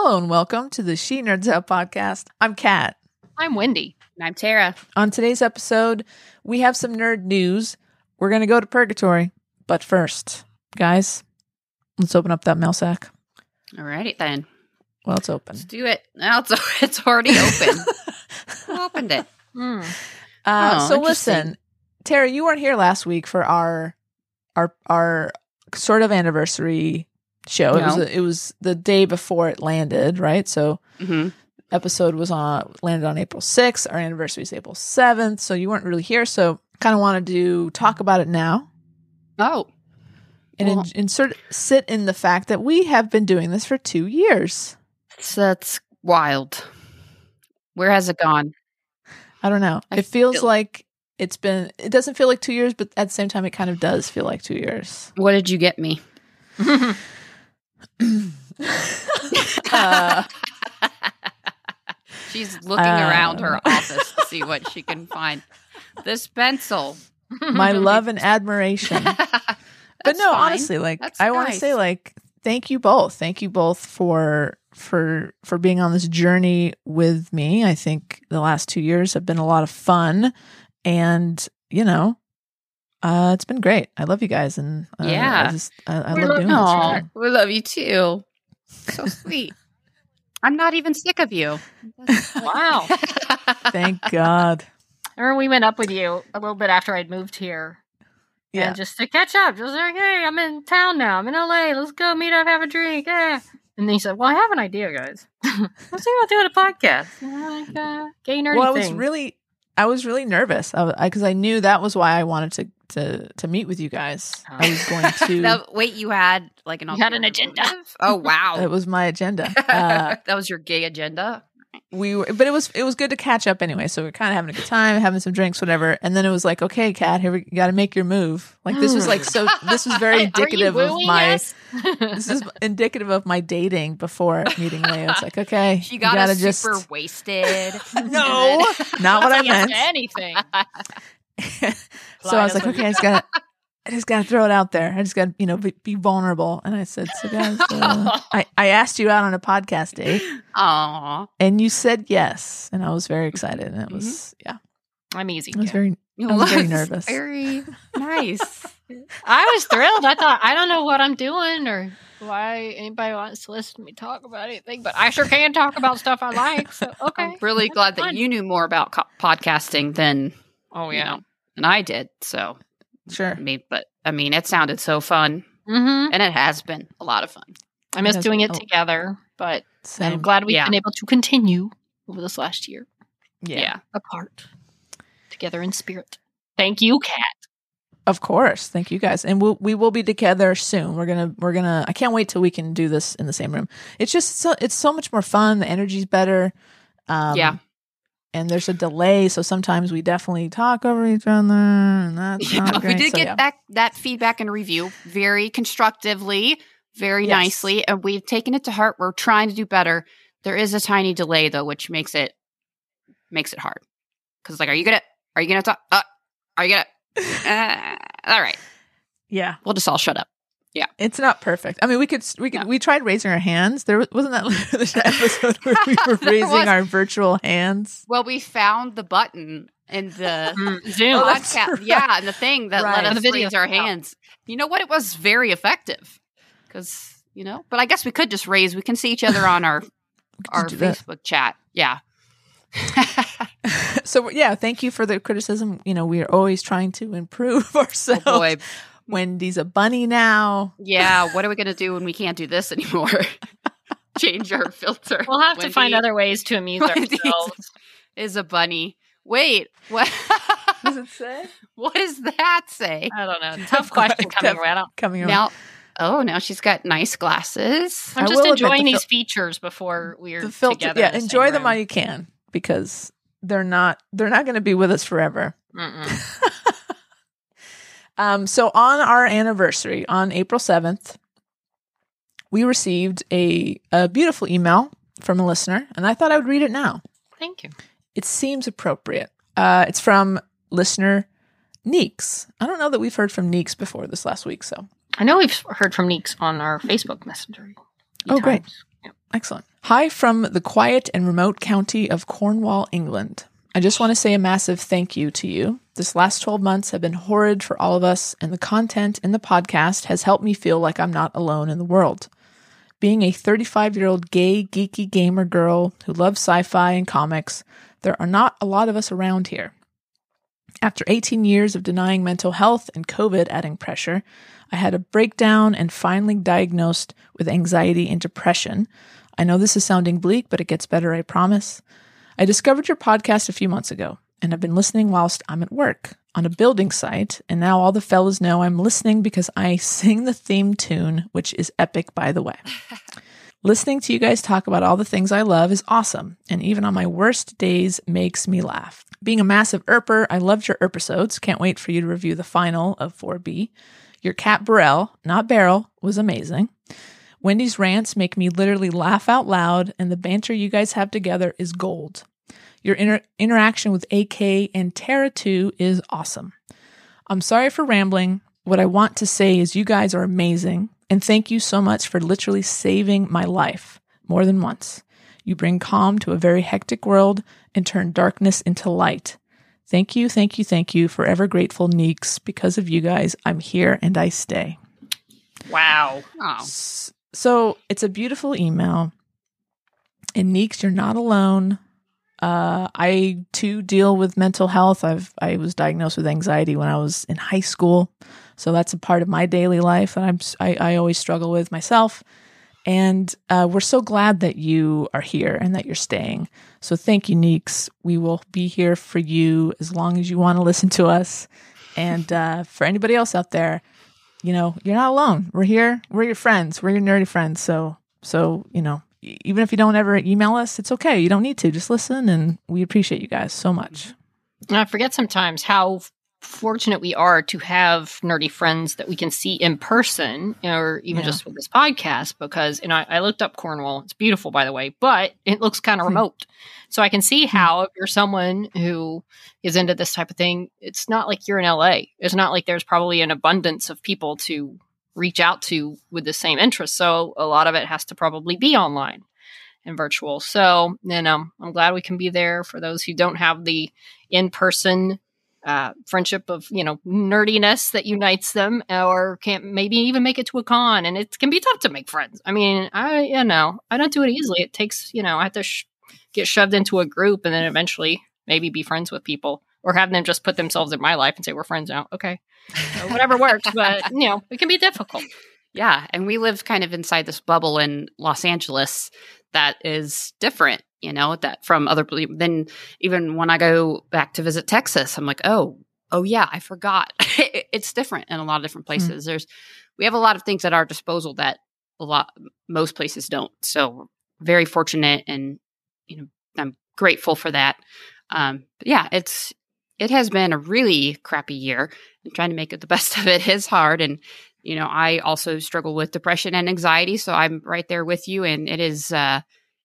Hello and welcome to the She Nerds Out podcast. I'm Kat. I'm Wendy. And I'm Tara. On today's episode, we have some nerd news. We're going to go to purgatory. But first, guys, let's open up that mail sack. Alrighty then. Well, it's open. Let's do it. Now it's, it's already open. Who opened it? Hmm. Uh, Oh, so listen, Tara, you weren't here last week for our our our sort of anniversary show. It was it was the day before it landed, right? So hmm episode was on landed on April 6th. Our anniversary is April 7th. So you weren't really here. So kind of wanted to talk about it now Oh, and Well- in, insert sit in the fact that we have been doing this for two years. so that's wild. Where has it gone? I don't know. I it feels feel- like it's been. It doesn't feel like two years, but at the same time, it kind of does feel like two years. What did you get me? Uh, She's looking around her Um. office to see what she can find. This pencil. my love and admiration. but no, fine. honestly, like That's I want to say, like thank you both. Thank you both for for for being on this journey with me. I think the last two years have been a lot of fun, and you know, uh, it's been great. I love you guys, and uh, Yeah. I just I, I love love doing you. this. Aw, with you. we love you too. So sweet. I'm not even sick of you. wow. Thank God. Or we went up with you a little bit after I'd moved here. Yeah. And just to catch up. Just like, hey, I'm in town now. I'm in LA. Let's go meet up, have a drink. Yeah. And then he said, Well, I have an idea, guys. Let's think about doing a podcast. You know, like uh gay nerdy well, I was things. really, I was really nervous because I, 'cause I knew that was why I wanted to to to meet with you guys. I was going to. Now, wait, you had like an You had an agenda? Oh wow. it was my agenda. Uh, that was your gay agenda. We were, but it was it was good to catch up anyway. So we are kind of having a good time, having some drinks, whatever. And then it was like, okay, Kat, here we got to make your move. Like this was like so. This was very indicative of my. This is indicative of my dating before meeting Leo. It's like, okay, She you got gotta us just super wasted. no, not what I meant. anything. so I was like, okay, I just gotta, I just gotta throw it out there. I just gotta, you know, be, be vulnerable. And I said, so guys, uh, I, I asked you out on a podcast date, Aw. and you said yes, and I was very excited, and it was, yeah, I'm easy. I was very, I was very nervous. Very nice. I was thrilled. I thought I don't know what I'm doing or why anybody wants to listen to me talk about anything, but I sure can talk about stuff I like. So okay. I'm really glad that fun. you knew more about co- podcasting than Oh you know, than I did. So sure. Mean, but I mean, it sounded so fun, Mm-hmm. and it has been a lot of fun. I miss doing it Oh. together, but Same. I'm glad we've Yeah. been able to continue over this last year yeah. Yeah. apart, together in spirit. Thank you, Kat. of course. Thank you guys, and we'll, we will be together soon. We're gonna, we're gonna. I can't wait till we can do this in the same room. It's just so, it's so much more fun. The energy's better. Um, Yeah. And there's a delay, so sometimes we definitely talk over each other, and that's Yeah, we did So, get yeah. that that feedback and review very constructively, very Yes. nicely, and we've taken it to heart. We're trying to do better. There is a tiny delay though, which makes it makes it hard. Because like, are you gonna are you gonna talk? Uh, are you gonna? Uh, all right, Yeah, we'll just all shut up. It's not perfect. I mean, we could we could No. we tried raising our hands. There was- wasn't that the episode where we were raising was. our virtual hands. Well, we found the button in the mm-hmm. Zoom. Oh, podcast, right. yeah, and the thing that Right. let us the video. raise our Yeah. hands. You know what? It was very effective because you know. But I guess we could just raise. We can see each other on our our just do that. Facebook chat. Yeah. so yeah, thank you for the criticism. You know, we are always trying to improve oh ourselves. boy. Wendy's a bunny now. Yeah. What are we gonna do when we can't do this anymore? Change our filter. we'll have to find other ways to amuse Wendy's ourselves. Is a bunny. Wait. What? Does it say? what does that say? I don't know. Tough question coming Tough. right up. Coming around. Now, Oh, now she's got nice glasses. I'm just enjoying the these fil- features before we're the filter, together. yeah, the same enjoy them room. while you can because they're not they're not going to be with us forever. Um, so on our anniversary, on April 7th, we received a, a beautiful email from a listener, and I thought I would read it now. Thank you. It seems appropriate. Uh, it's from listener Neeks. I don't know that we've heard from Neeks before this last week, so I know we've heard from Neeks on our Facebook Messenger. Oh, great. times. Yep. Excellent. Hi from the quiet and remote county of Cornwall, England. I just want to say a massive thank you to you. This last 12 months have been horrid for all of us, and the content in the podcast has helped me feel like I'm not alone in the world. Being a 35 year old gay, geeky gamer girl who loves sci fi and comics, there are not a lot of us around here. After 18 years of denying mental health and COVID adding pressure, I had a breakdown and finally diagnosed with anxiety and depression. I know this is sounding bleak, but it gets better, I promise. I discovered your podcast a few months ago and I've been listening whilst I'm at work on a building site, and now all the fellas know I'm listening because I sing the theme tune, which is epic, by the way. Listening to you guys talk about all the things I love is awesome, and even on my worst days makes me laugh. Being a massive Earper, I loved your episodes. Can't wait for you to review the final of 4B. Your cat Burrell, not Beryl, was amazing. Wendy's rants make me literally laugh out loud, and the banter you guys have together is gold. Your inter- interaction with AK and Terra 2 is awesome. I'm sorry for rambling. What I want to say is you guys are amazing, and thank you so much for literally saving my life more than once. You bring calm to a very hectic world and turn darkness into light. Thank you, thank you, thank you. Forever grateful, Neeks. Because of you guys, I'm here and I stay. Wow. Oh, So it's a beautiful email. And Neeks, you're not alone. Uh, I too deal with mental health. I've I was diagnosed with anxiety when I was in high school, so that's a part of my daily life that I'm I, I always struggle with myself. And uh, we're so glad that you are here and that you're staying. So thank you, Neeks. We will be here for you as long as you want to listen to us. And uh, for anybody else out there, you know, you're not alone. We're here. We're your friends. We're your nerdy friends. So, so you know, even if you don't ever email us, it's okay. You don't need to. Just listen, and we appreciate you guys so much. And I forget sometimes how fortunate we are to have nerdy friends that we can see in person or even Yeah. just with this podcast because and I, I looked up Cornwall. It's beautiful by the way, but it looks kind of Hmm. remote. So I can see how if you're someone who is into this type of thing, it's not like you're in LA. It's not like there's probably an abundance of people to reach out to with the same interest. So a lot of it has to probably be online and virtual. So, you know, I'm glad we can be there for those who don't have the in-person uh, friendship of you know nerdiness that unites them, or can't maybe even make it to a con, and it can be tough to make friends. I mean, I you know I don't do it easily. It takes you know I have to sh- get shoved into a group and then eventually maybe be friends with people, or have them just put themselves in my life and say we're friends now. Okay, so whatever works, but you know it can be difficult. yeah. And we live kind of inside this bubble in Los Angeles that is different, you know, that from other. Then even when I go back to visit Texas, I'm like, oh, oh yeah, I forgot. it's different in a lot of different places. There's, we have a lot of things at our disposal that a lot, most places don't. So we're very fortunate and, you know, I'm grateful for that. Um, but yeah, it's, it has been a really crappy year and trying to make it the best of it is hard. And, you know, I also struggle with depression and anxiety. So I'm right there with you. And it is, uh,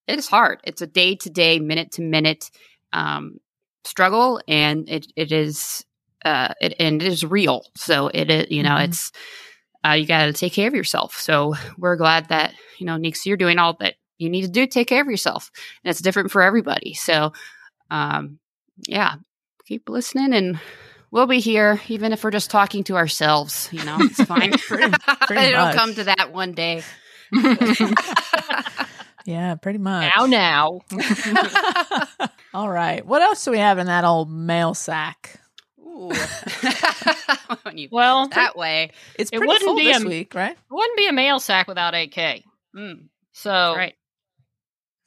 it is hard. It's a day to day, minute to minute, um, struggle. And it, it is, uh, it, and it is real. So it is, you know, Mhm. it's, uh, you got to take care of yourself. So we're glad that, you know, Neeks, you're doing all that you need to do. Take care of yourself. And it's different for everybody. So, um, yeah, keep listening and we'll be here even if we're just talking to ourselves you know it's fine Pretty- pretty it'll much. come to that one day Yeah, pretty much. now, now, All right. What else do we have in that old mail sack? Ooh. when you well, that way It's It pretty wouldn't full be this a- week, right? it wouldn't be a mail sack without AK. mm, So right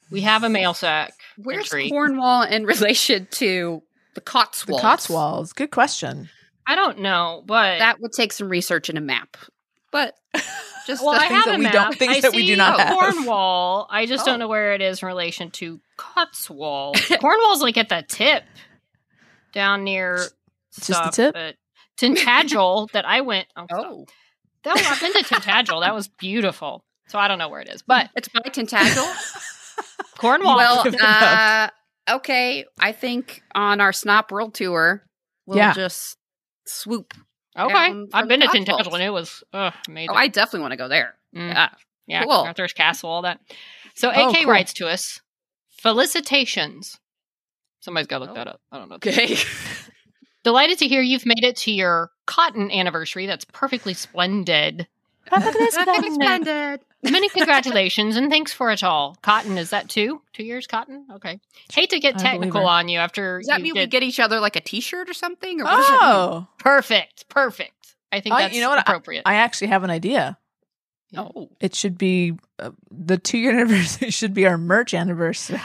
we have a mail sack. where's entry. cornwall in relation to the cotswolds The Cotswolds. Good question. I don't know, but that would take some research and a map but Just well, the I things have that a we map. don't- things I that we do not have. Cornwall. I just Oh. don't know where it is in relation to Cotswold. Cornwall's like at the tip, down near Just the tip? But Tintagel that I went. Oh, stop. oh, that was, I've been to Tintagel. That was beautiful. So I don't know where it is, but it's by Tintagel. Cornwall. well, uh, okay. I think on our Snop World Tour, we'll Yeah. just swoop. okay, I've been to Cotswolds. Tintagel and it was ugh, amazing. Oh, I definitely want to go there. Mm. Yeah. Yeah, Cool. Arthur's Castle, all that. So Oh, AK cool. writes to us, felicitations. Somebody's got to look Oh. that up. I don't know. Okay. Delighted to hear you've made it to your cotton anniversary. That's perfectly splendid. Splendid. Many congratulations and thanks for it all. Cotton, is that two? Two years cotton? Okay. Hate to get technical on you after Does that you mean did- we get each other like a T-shirt or something? Or what does that mean? Oh, perfect. Perfect. I think Oh, that's you know what? appropriate. I actually have an idea. Oh, It should be uh, the two year anniversary should be our merch anniversary.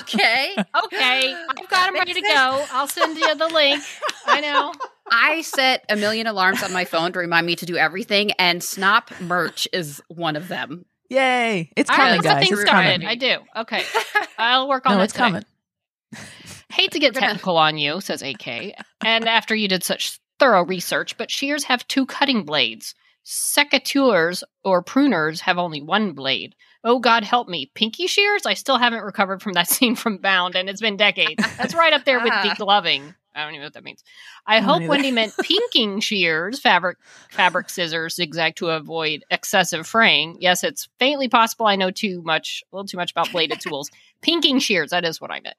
okay. okay. I've got them ready to go. I'll send you the link. I know. I set a million alarms on my phone to remind me to do everything, and Snop merch is one of them. Yay! It's coming, right, guys. something It's started. coming. I do. Okay. I'll work on No, that it's today. coming. Hate to get gonna- technical on you, says AK. And after you did such thorough research, but shears have two cutting blades. Secateurs or pruners have only one blade. Oh God, help me! Pinky shears? I still haven't recovered from that scene from Bound, and it's been decades. That's right up there with the Ah. gloving. I don't even know what that means. I hope either. Wendy meant pinking shears, fabric fabric scissors, zigzag to avoid excessive fraying. Yes, it's faintly possible I know too much, a little too much about bladed tools. Pinking shears, that is what I meant.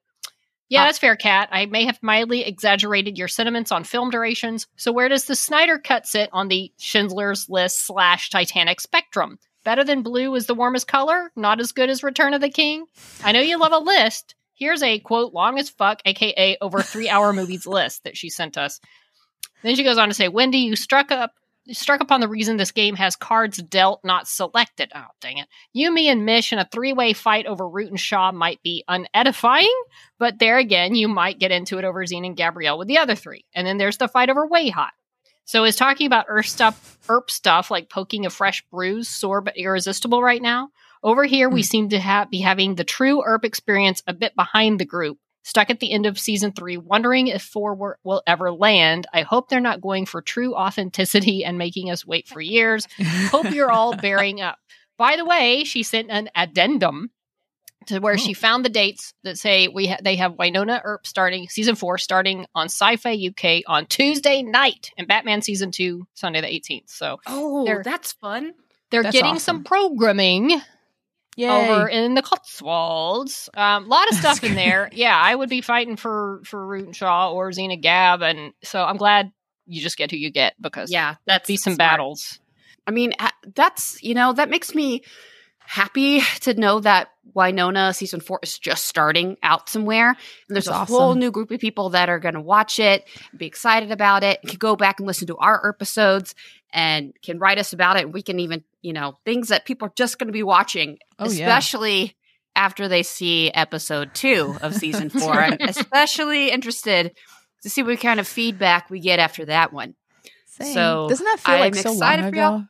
Yeah, Ah. that's fair, Kat. I may have mildly exaggerated your sentiments on film durations. So where does the Snyder cut sit on the Schindler's List slash Titanic spectrum? Better than blue is the warmest color? Not as good as Return of the King? I know you love a list. Here's a quote long as fuck, aka over three hour movies list that she sent us. Then she goes on to say, Wendy, you struck up you struck upon the reason this game has cards dealt, not selected. Oh, dang it. You, me, and Mish in a three way fight over Root and Shaw might be unedifying, but there again, you might get into it over Xena and Gabrielle with the other three. And then there's the fight over WayHaught. So is talking about Earth stuff, Earp stuff like poking a fresh bruise sore but irresistible right now? Over here, we Hmm. seem to ha- be having the true Earp experience a bit behind the group, stuck at the end of season three, wondering if four will ever land. I hope they're not going for true authenticity and making us wait for years. Hope you're all bearing up. By the way, she sent an addendum to where she Oh. found the dates that say we ha- they have Wynonna Earp starting season four starting on Sci-Fi UK on Tuesday night and Batman season two Sunday the 18th. So Oh, that's fun. they're That's getting awesome. some programming Yay. over in the Cotswolds. A um, lot of stuff in there. Yeah, I would be fighting for for Root and Shaw or Xena Gab, and so I'm glad you just get who you get because Yeah, that's be some smart. battles. I mean, that's you know that makes me happy to know that Wynonna season four is just starting out somewhere. And there's That's a whole new group of people that are going to watch it, be excited about it, can go back and listen to our episodes, and can write us about it. We can even you know things that people are just going to be watching, Oh, yeah. especially. After they see episode two of season four, I'm especially interested to see what kind of feedback we get after that one. Same. so doesn't that feel I'm like so long excited for y'all. ago?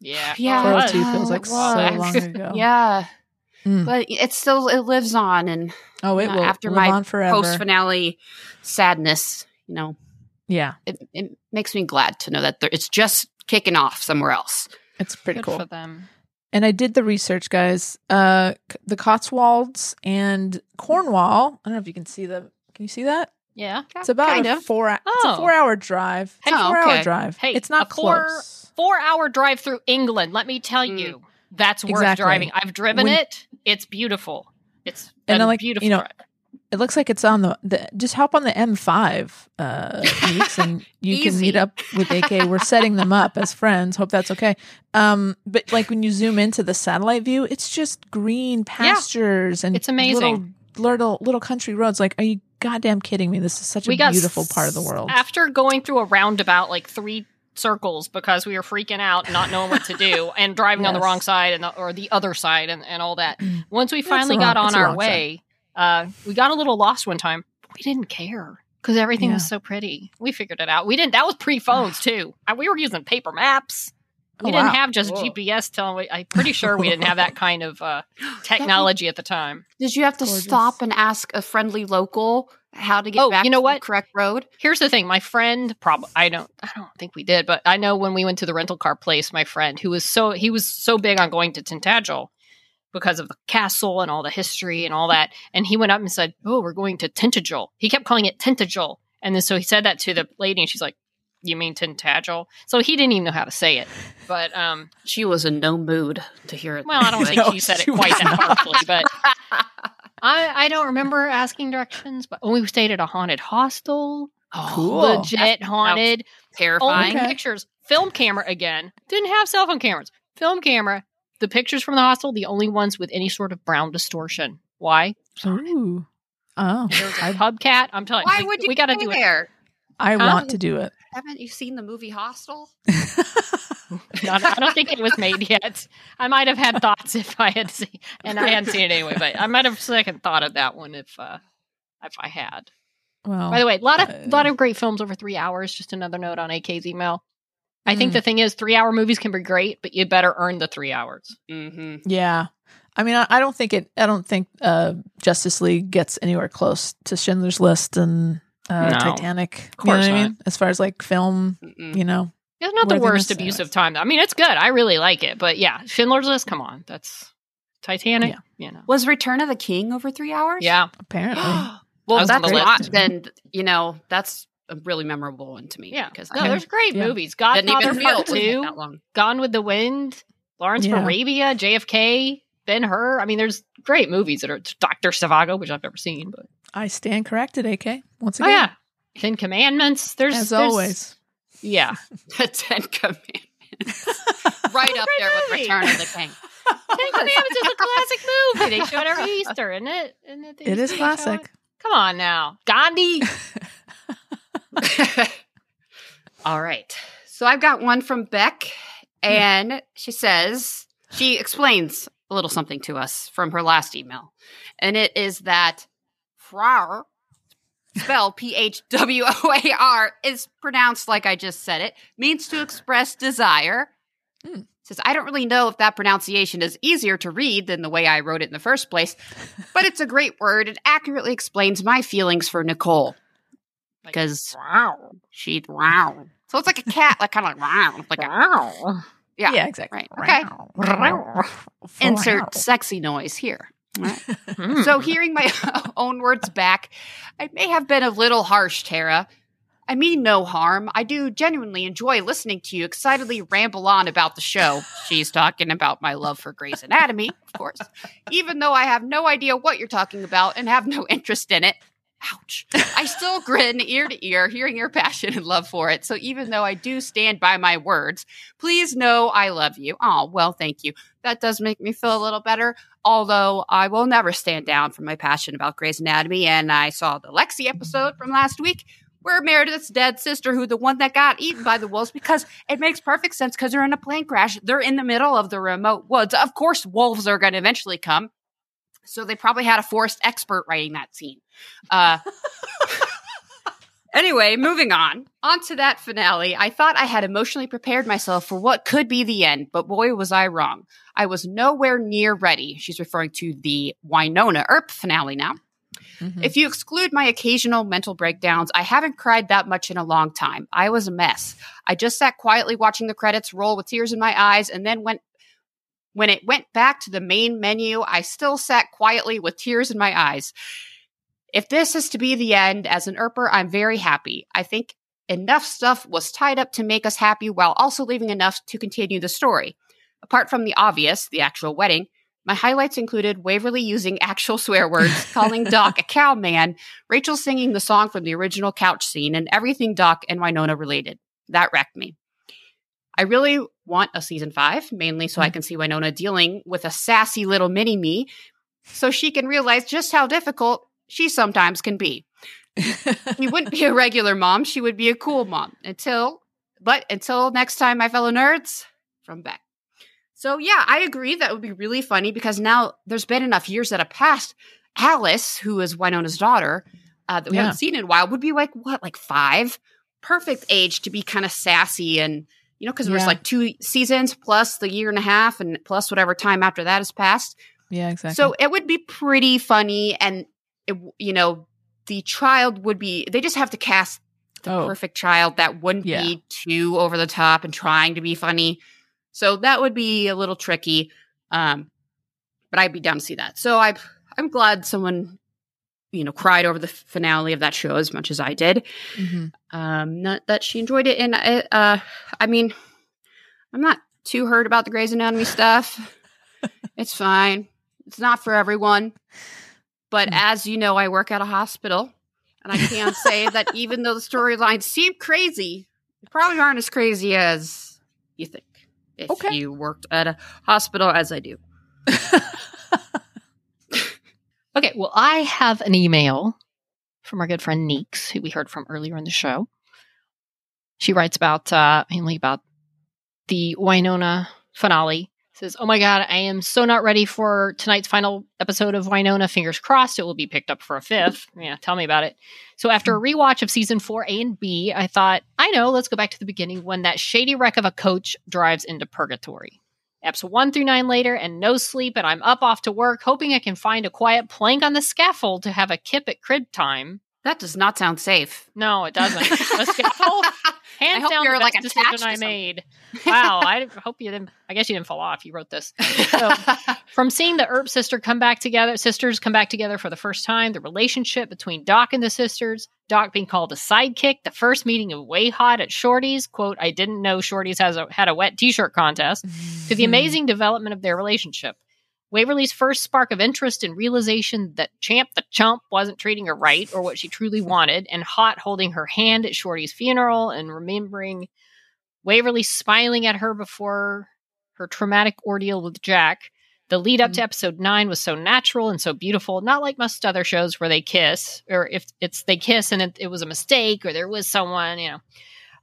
Yeah, Yeah. Oh, it was. 402 feels like so long ago. Yeah, Mm. but it still it lives on, and Oh, it Uh, will after live my post finale sadness, you know, yeah, it, it makes me glad to know that there, it's just kicking off somewhere else. it's pretty Good cool. for them. And I did the research, guys. Uh, the Cotswolds and Cornwall. I don't know if you can see the. Can you see that? Yeah, It's about kind a of. four. It's Oh. a four-hour drive. It's a Oh, four-hour okay. drive. Hey, it's not a four- close. four hour drive through England. Let me tell Mm. you, that's worth Exactly. driving. I've driven When- it. It's beautiful. It's And a then, like, beautiful you know, drive. It looks like it's on the. the just hop on the M5, uh, Meeks, and you can meet up with AK. We're setting them up as friends. Hope that's okay. Um, but like when you zoom into the satellite view, it's just green pastures and It's amazing. Little, little country roads. Like, are you goddamn kidding me? This is such a we got beautiful part of the world. After going through a roundabout like three circles because we were freaking out, not knowing what to do, and driving on the wrong side and the, or the other side, and, and all that. Once we finally the got on our way, uh, we got a little lost one time. We didn't care because everything was so pretty. We figured it out. We didn't. That was pre phones too. We were using paper maps. We Oh, didn't wow. have just Cool. GPS telling. I'm pretty sure we didn't have that kind of uh, technology at the time. Did you have to Gorgeous. stop and ask a friendly local how to get Oh, back you know to what? the correct road? Here's the thing. My friend, prob I don't, I don't think we did, but I know when we went to the rental car place, my friend who was so he was so big on going to Tintagel because of the castle and all the history and all that, and he went up and said, "Oh, we're going to Tintagel." He kept calling it Tintagel, and then so he said that to the lady, and she's like, "You mean Tintagel?" So he didn't even know how to say it, but um, She was in no mood to hear it. well, I don't think No, she said it she quite that harshly, but I I don't remember asking directions. But when we stayed at a haunted hostel, oh, Cool. legit haunted. terrifying. Okay. pictures. Film camera again. Didn't have cell phone cameras. Film camera. The pictures from the hostel, the only ones with any sort of brown distortion. Why? Ooh. Oh, There's a I, pub cat. I'm telling Why we, would you we got to go do it. There? I Huh? want to do it. Haven't you seen the movie Hostel? Not- I don't think it was made yet. I might have had thoughts if I had seen, and I hadn't seen it anyway. But I might have second thought of that one if uh, if I had. Well, By the way, a lot of uh, lot of great films over three hours. Just another note on AK's email. I think Mm. the thing is, three hour movies can be great, but you better earn the three hours. Mm-hmm. yeah. I mean, I, I don't think it. I don't think uh, Justice League gets anywhere close to Schindler's List and uh, No. Titanic. Of you know course what I mean? As far as like film, Mm-mm. you know. It's not the worst abuse of time. I mean, it's good. I really like it. But yeah, Schindler's List, come on. That's Titanic, you know. Was Return of the King over three hours? Yeah. Apparently, well, that's the not. list. Then you know that's a really memorable one to me. Yeah. because No, I there's great Yeah. movies. Godfather Part 2. Gone with the Wind, Lawrence of Yeah. Arabia, JFK, Ben Hur. I mean, there's great movies that are Dr. Zhivago, which I've never seen. But I stand corrected. AK once oh, again, yeah. Ten Commandments. There's as there's- always. Yeah. The Ten Commandments, right up there with. Return of the King. Ten Commandments is a classic movie. They show it every Easter, isn't it? Isn't it, It is Easter they show classic. it? Come on now. Gandhi. All right. So I've got one from Beck, hmm. and she says, she explains a little something to us from her last email. And it is that Phwoar, spelled P H W O A R, is pronounced like I just said it, means to express desire. Hmm. Says, I don't really know if that pronunciation is easier to read than the way I wrote it in the first place, but it's a great word. It accurately explains my feelings for Nicole. Because Wow. she wow. So it's like a cat, like kind of like wow, like a, Wow. yeah. Yeah, exactly. Right. Okay. Insert sexy noise here. Hmm. So hearing my own words back, I may have been a little harsh, Tara. I mean no harm. I do genuinely enjoy listening to you excitedly ramble on about the show. She's talking about my love for Grey's Anatomy, of course. Even though I have no idea what you're talking about and have no interest in it. Ouch. I still grin ear to ear, hearing your passion and love for it. So even though I do stand by my words, please know I love you. Oh, well, thank you. That does make me feel a little better. Although I will never stand down from my passion about Grey's Anatomy. And I saw the Lexie episode from last week where Meredith's dead sister, who the one that got eaten by the wolves, because it makes perfect sense because they're in a plane crash. They're in the middle of the remote woods. Of course, wolves are going to eventually come. So they probably had a forest expert writing that scene. Uh, anyway, moving on. On to that finale. I thought I had emotionally prepared myself for what could be the end, but boy, was I wrong. I was nowhere near ready. She's referring to the Wynonna Earp finale now. Mhm. If you exclude my occasional mental breakdowns, I haven't cried that much in a long time. I was a mess. I just sat quietly watching the credits roll with tears in my eyes and then went when it went back to the main menu, I still sat quietly with tears in my eyes. If this is to be the end as an Earper, I'm very happy. I think enough stuff was tied up to make us happy while also leaving enough to continue the story. Apart from the obvious, the actual wedding, my highlights included Waverly using actual swear words, calling Doc a cow man, Rachel singing the song from the original couch scene, and everything Doc and Wynonna related. That wrecked me. I really want a season five, mainly so I mm-hmm. can see Wynonna dealing with a sassy little mini me so she can realize just how difficult she sometimes can be. She wouldn't be a regular mom, she would be a cool mom. Until, but until next time, my fellow nerds, from Beck. So, yeah, I agree that would be really funny because now there's been enough years that have passed. Alice, who is Wynonna's daughter, uh, that we Yeah. haven't seen in a while, would be like, what, like five? Perfect age to be kind of sassy and you know, because Yeah. there's like two seasons plus the year and a half and plus whatever time after that has passed. Yeah, exactly. So it would be pretty funny, and it, you know, the child would be. They just have to cast the Oh. perfect child that wouldn't Yeah. be too over the top and trying to be funny. So that would be a little tricky. Um, but I'd be down to see that. So I, I'm glad someone, you know, cried over the finale of that show as much as I did. Mhm. Um, not that she enjoyed it, and I, uh, I mean, I'm not too hurt about the Grey's Anatomy stuff. it's fine. It's not for everyone. But Hmm. as you know, I work at a hospital, and I can say that even though the storylines seem crazy, they probably aren't as crazy as you think. If Okay. you worked at a hospital, as I do. Okay, well, I have an email from our good friend Neeks, who we heard from earlier in the show. She writes about uh, mainly about the Wynonna finale. Says, "Oh my god, I am so not ready for tonight's final episode of Wynonna. Fingers crossed, it will be picked up for a fifth. Yeah, tell me about it." So after a hmm. rewatch of season four A and B, I thought, I know, let's go back to the beginning when that shady wreck of a coach drives into purgatory. Eps one through nine later, and no sleep, and I'm up off to work, hoping I can find a quiet plank on the scaffold to have a kip at crib time. That does not sound safe. No, it doesn't. Scaffold, hands hope down, you're, the like, best attached decision I made. Wow, I hope you didn't. I guess you didn't fall off. You wrote this. So, from seeing the Earp sister come back together, sisters come back together for the first time, the relationship between Doc and the sisters, Doc being called a sidekick, the first meeting of WayHaught at Shorty's, quote, I didn't know Shorty's has a, had a wet t-shirt contest, to the mm-hmm. amazing development of their relationship. Waverly's first spark of interest and realization that Champ the Chump wasn't treating her right or what she truly wanted, and Haught holding her hand at Shorty's funeral and remembering Waverly smiling at her before her traumatic ordeal with Jack. The lead up to episode nine was so natural and so beautiful, not like most other shows where they kiss, or if it's they kiss and it, it was a mistake, or there was someone, you know.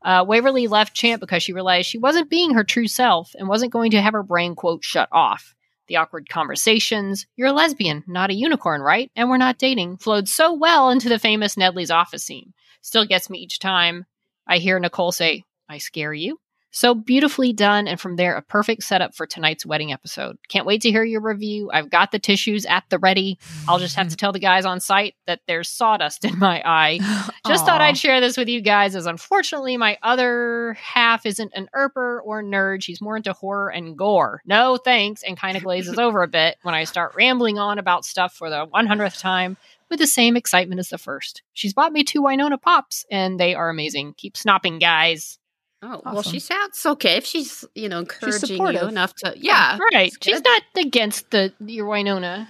Uh, Waverly left Champ because she realized she wasn't being her true self and wasn't going to have her brain, quote, shut off. The awkward conversations, you're a lesbian, not a unicorn, right? And we're not dating, flowed so well into the famous Nedley's office scene. Still gets me each time I hear Nicole say, I scare you. So beautifully done, and from there, a perfect setup for tonight's wedding episode. Can't wait to hear your review. I've got the tissues at the ready. I'll just have to mm. tell the guys on site that there's sawdust in my eye. Just thought I'd share this with you guys, as unfortunately, my other half isn't an earper or nerd. She's more into horror and gore. No thanks, and kind of glazes over a bit when I start rambling on about stuff for the 100th time with the same excitement as the first. She's bought me two Wynonna Pops, and they are amazing. Keep snopping, guys. Oh well, she sounds okay if she's you know encouraging you enough to yeah. right. She's not against the your Wynonna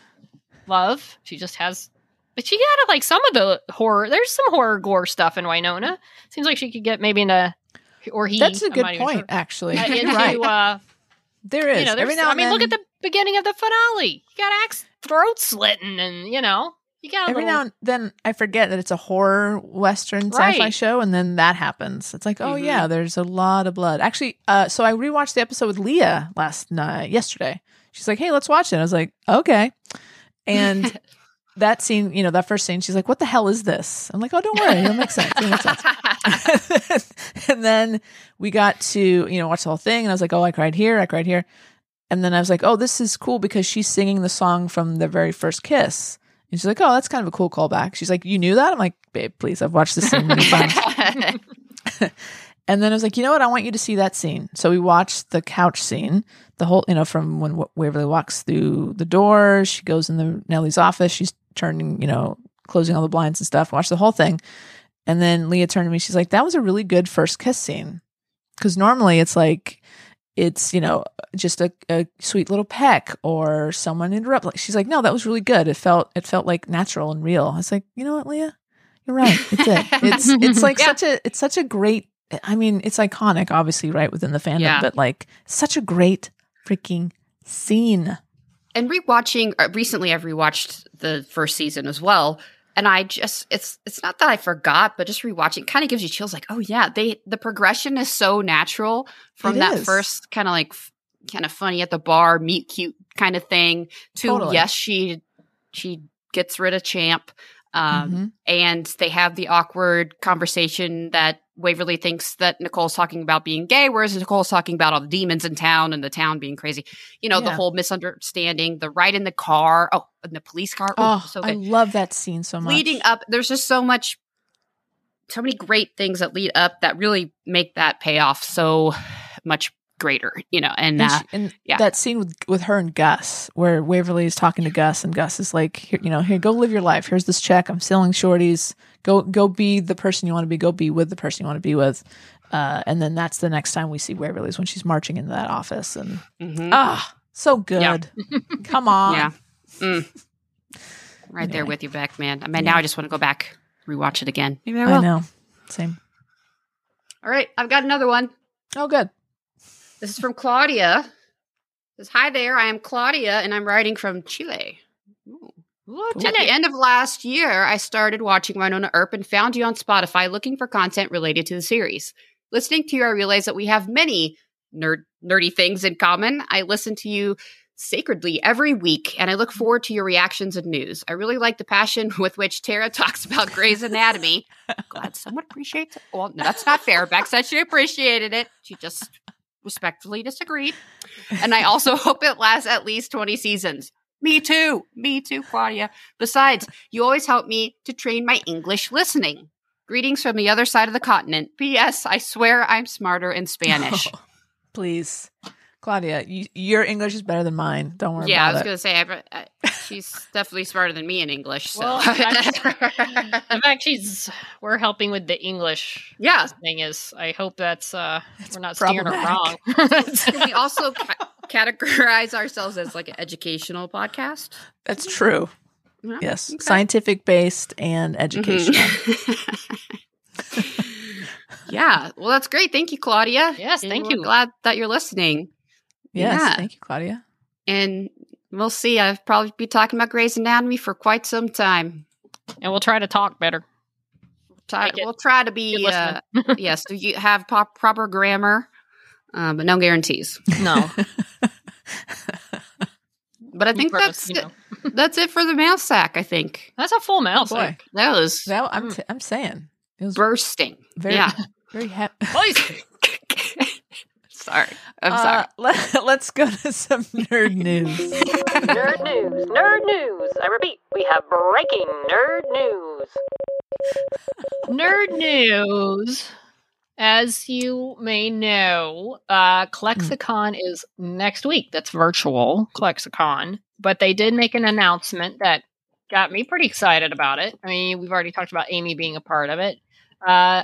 love. She just has, but she got like some of the horror. There's some horror gore stuff in Wynonna. Seems like she could get maybe into, or he. That's a I'm good point, sure, actually. uh, You're into, right. uh, There is. you know, Every now I and mean, look at the beginning of the finale. You got axe throat slitting, and you know, you Every little, now and then I forget that it's a horror western sci-fi show, and then that happens. It's like, oh Mhm. yeah, there's a lot of blood. Actually, uh, so I rewatched the episode with Leah last night, yesterday. She's like, hey, let's watch it. I was like, okay, and that scene, you know, that first scene, she's like, what the hell is this? I'm like, oh, don't worry, it'll make sense. It'll make sense. and then we got to you know watch the whole thing and i was like oh i cried here i cried here and then i was like oh this is cool because she's singing the song from the very first kiss and she's like oh that's kind of a cool callback. She's like you knew that? I'm like babe please i've watched this scene many times. And then i was like you know what? I want you to see that scene. So we watched the couch scene the whole you know from when waverly walks through the door she goes in the Nedley's office she's turning you know closing all the blinds and stuff watch the whole thing. And then Leah turned to me. She's like, "That was a really good first kiss scene." Because normally it's like, it's you know just a, a sweet little peck or someone interrupt. Like she's like, "No, that was really good. It felt it felt like natural and real." I was like, "You know what, Leah? You're right. It's it. It's it's like Yeah. such a it's such a great. I mean, it's iconic, obviously, right within the fandom, Yeah. but like such a great freaking scene. and rewatching uh, recently i've rewatched the first season as well and i just it's it's not that i forgot but just rewatching kind of gives you chills like oh yeah they the progression is so natural from It that is. first kind of like kind of funny at the bar meet cute kind of thing to Totally. yes she she gets rid of champ Um, Mhm. and they have the awkward conversation that Waverly thinks that Nicole's talking about being gay, whereas Nicole's talking about all the demons in town and the town being crazy. You know, the whole misunderstanding, the ride in the car, oh, in the police car. Ooh, Oh, so I love that scene so much. Leading up, there's just so much, so many great things that lead up that really make that payoff so much greater, you know, and, And, uh, she- and yeah. that scene with with her and Gus, where Waverly is talking to Gus, and Gus is like, here, you know, here, go live your life. Here's this check. I'm selling shorties. Go, go be the person you want to be. Go be with the person you want to be with. Uh, and then that's the next time we see Waverly's when she's marching into that office, and mhm. ah, so good. Yeah. Come on, Yeah. Mm. Right there with you, back, man. I mean, Yeah. now I just want to go back, rewatch it again. Maybe I I know. Same. All right, I've got another one. Oh, good. This is from Claudia. It says, Hi there, I am Claudia, and I'm writing from Chile. Ooh. At the end of last year, I started watching Wynonna Earp and found you on Spotify looking for content related to the series. Listening to you, I realized that we have many nerd nerdy things in common. I listen to you sacredly every week, and I look mm-hmm. forward to your reactions and news. I really like the passion with which Tara talks about Grey's Anatomy. Glad someone appreciates it. Well, no, that's not fair. Beck said she appreciated it. She just respectfully disagreed. And I also hope it lasts at least 20 seasons. Me too. Me too, Claudia. Besides, you always help me to train my English listening. Greetings from the other side of the continent. P.S. I swear I'm smarter in Spanish. Please, Claudia, you, your English is better than mine. Don't worry about that. yeah, I was going to say, I, I, she's definitely smarter than me in English. So. Well, that's- In fact, she's we're helping with the English yeah. thing. Is I hope that's uh It's we're not steering it wrong. We also ca- categorize ourselves as like an educational podcast? That's true. Yeah, Yes, okay. scientific based and educational. Mhm. yeah. Well, that's great. Thank you, Claudia. Yes, And thank we're you. Glad that you're listening. Yes, Yeah. thank you, Claudia. And we'll see. I'll probably be talking about Grey's Anatomy for quite some time. and we'll try to talk better. Try, we'll try to be, uh, yes, do you have pop, proper grammar, uh, but no guarantees. no, But I think heard that's you it. know. that's it for the mail sack. I think that's a full mouse. Oh, boy. that was That, I'm, Mm. t- I'm saying it was bursting. very, yeah. very happy. Please. sorry, I'm sorry. Let, let's go to some nerd news. Nerd news, nerd news. I repeat, we have breaking nerd news. Nerd news. As you may know, uh, ClexaCon is next week. That's virtual ClexaCon. But they did make an announcement that got me pretty excited about it. I mean, we've already talked about Amy being a part of it. Uh,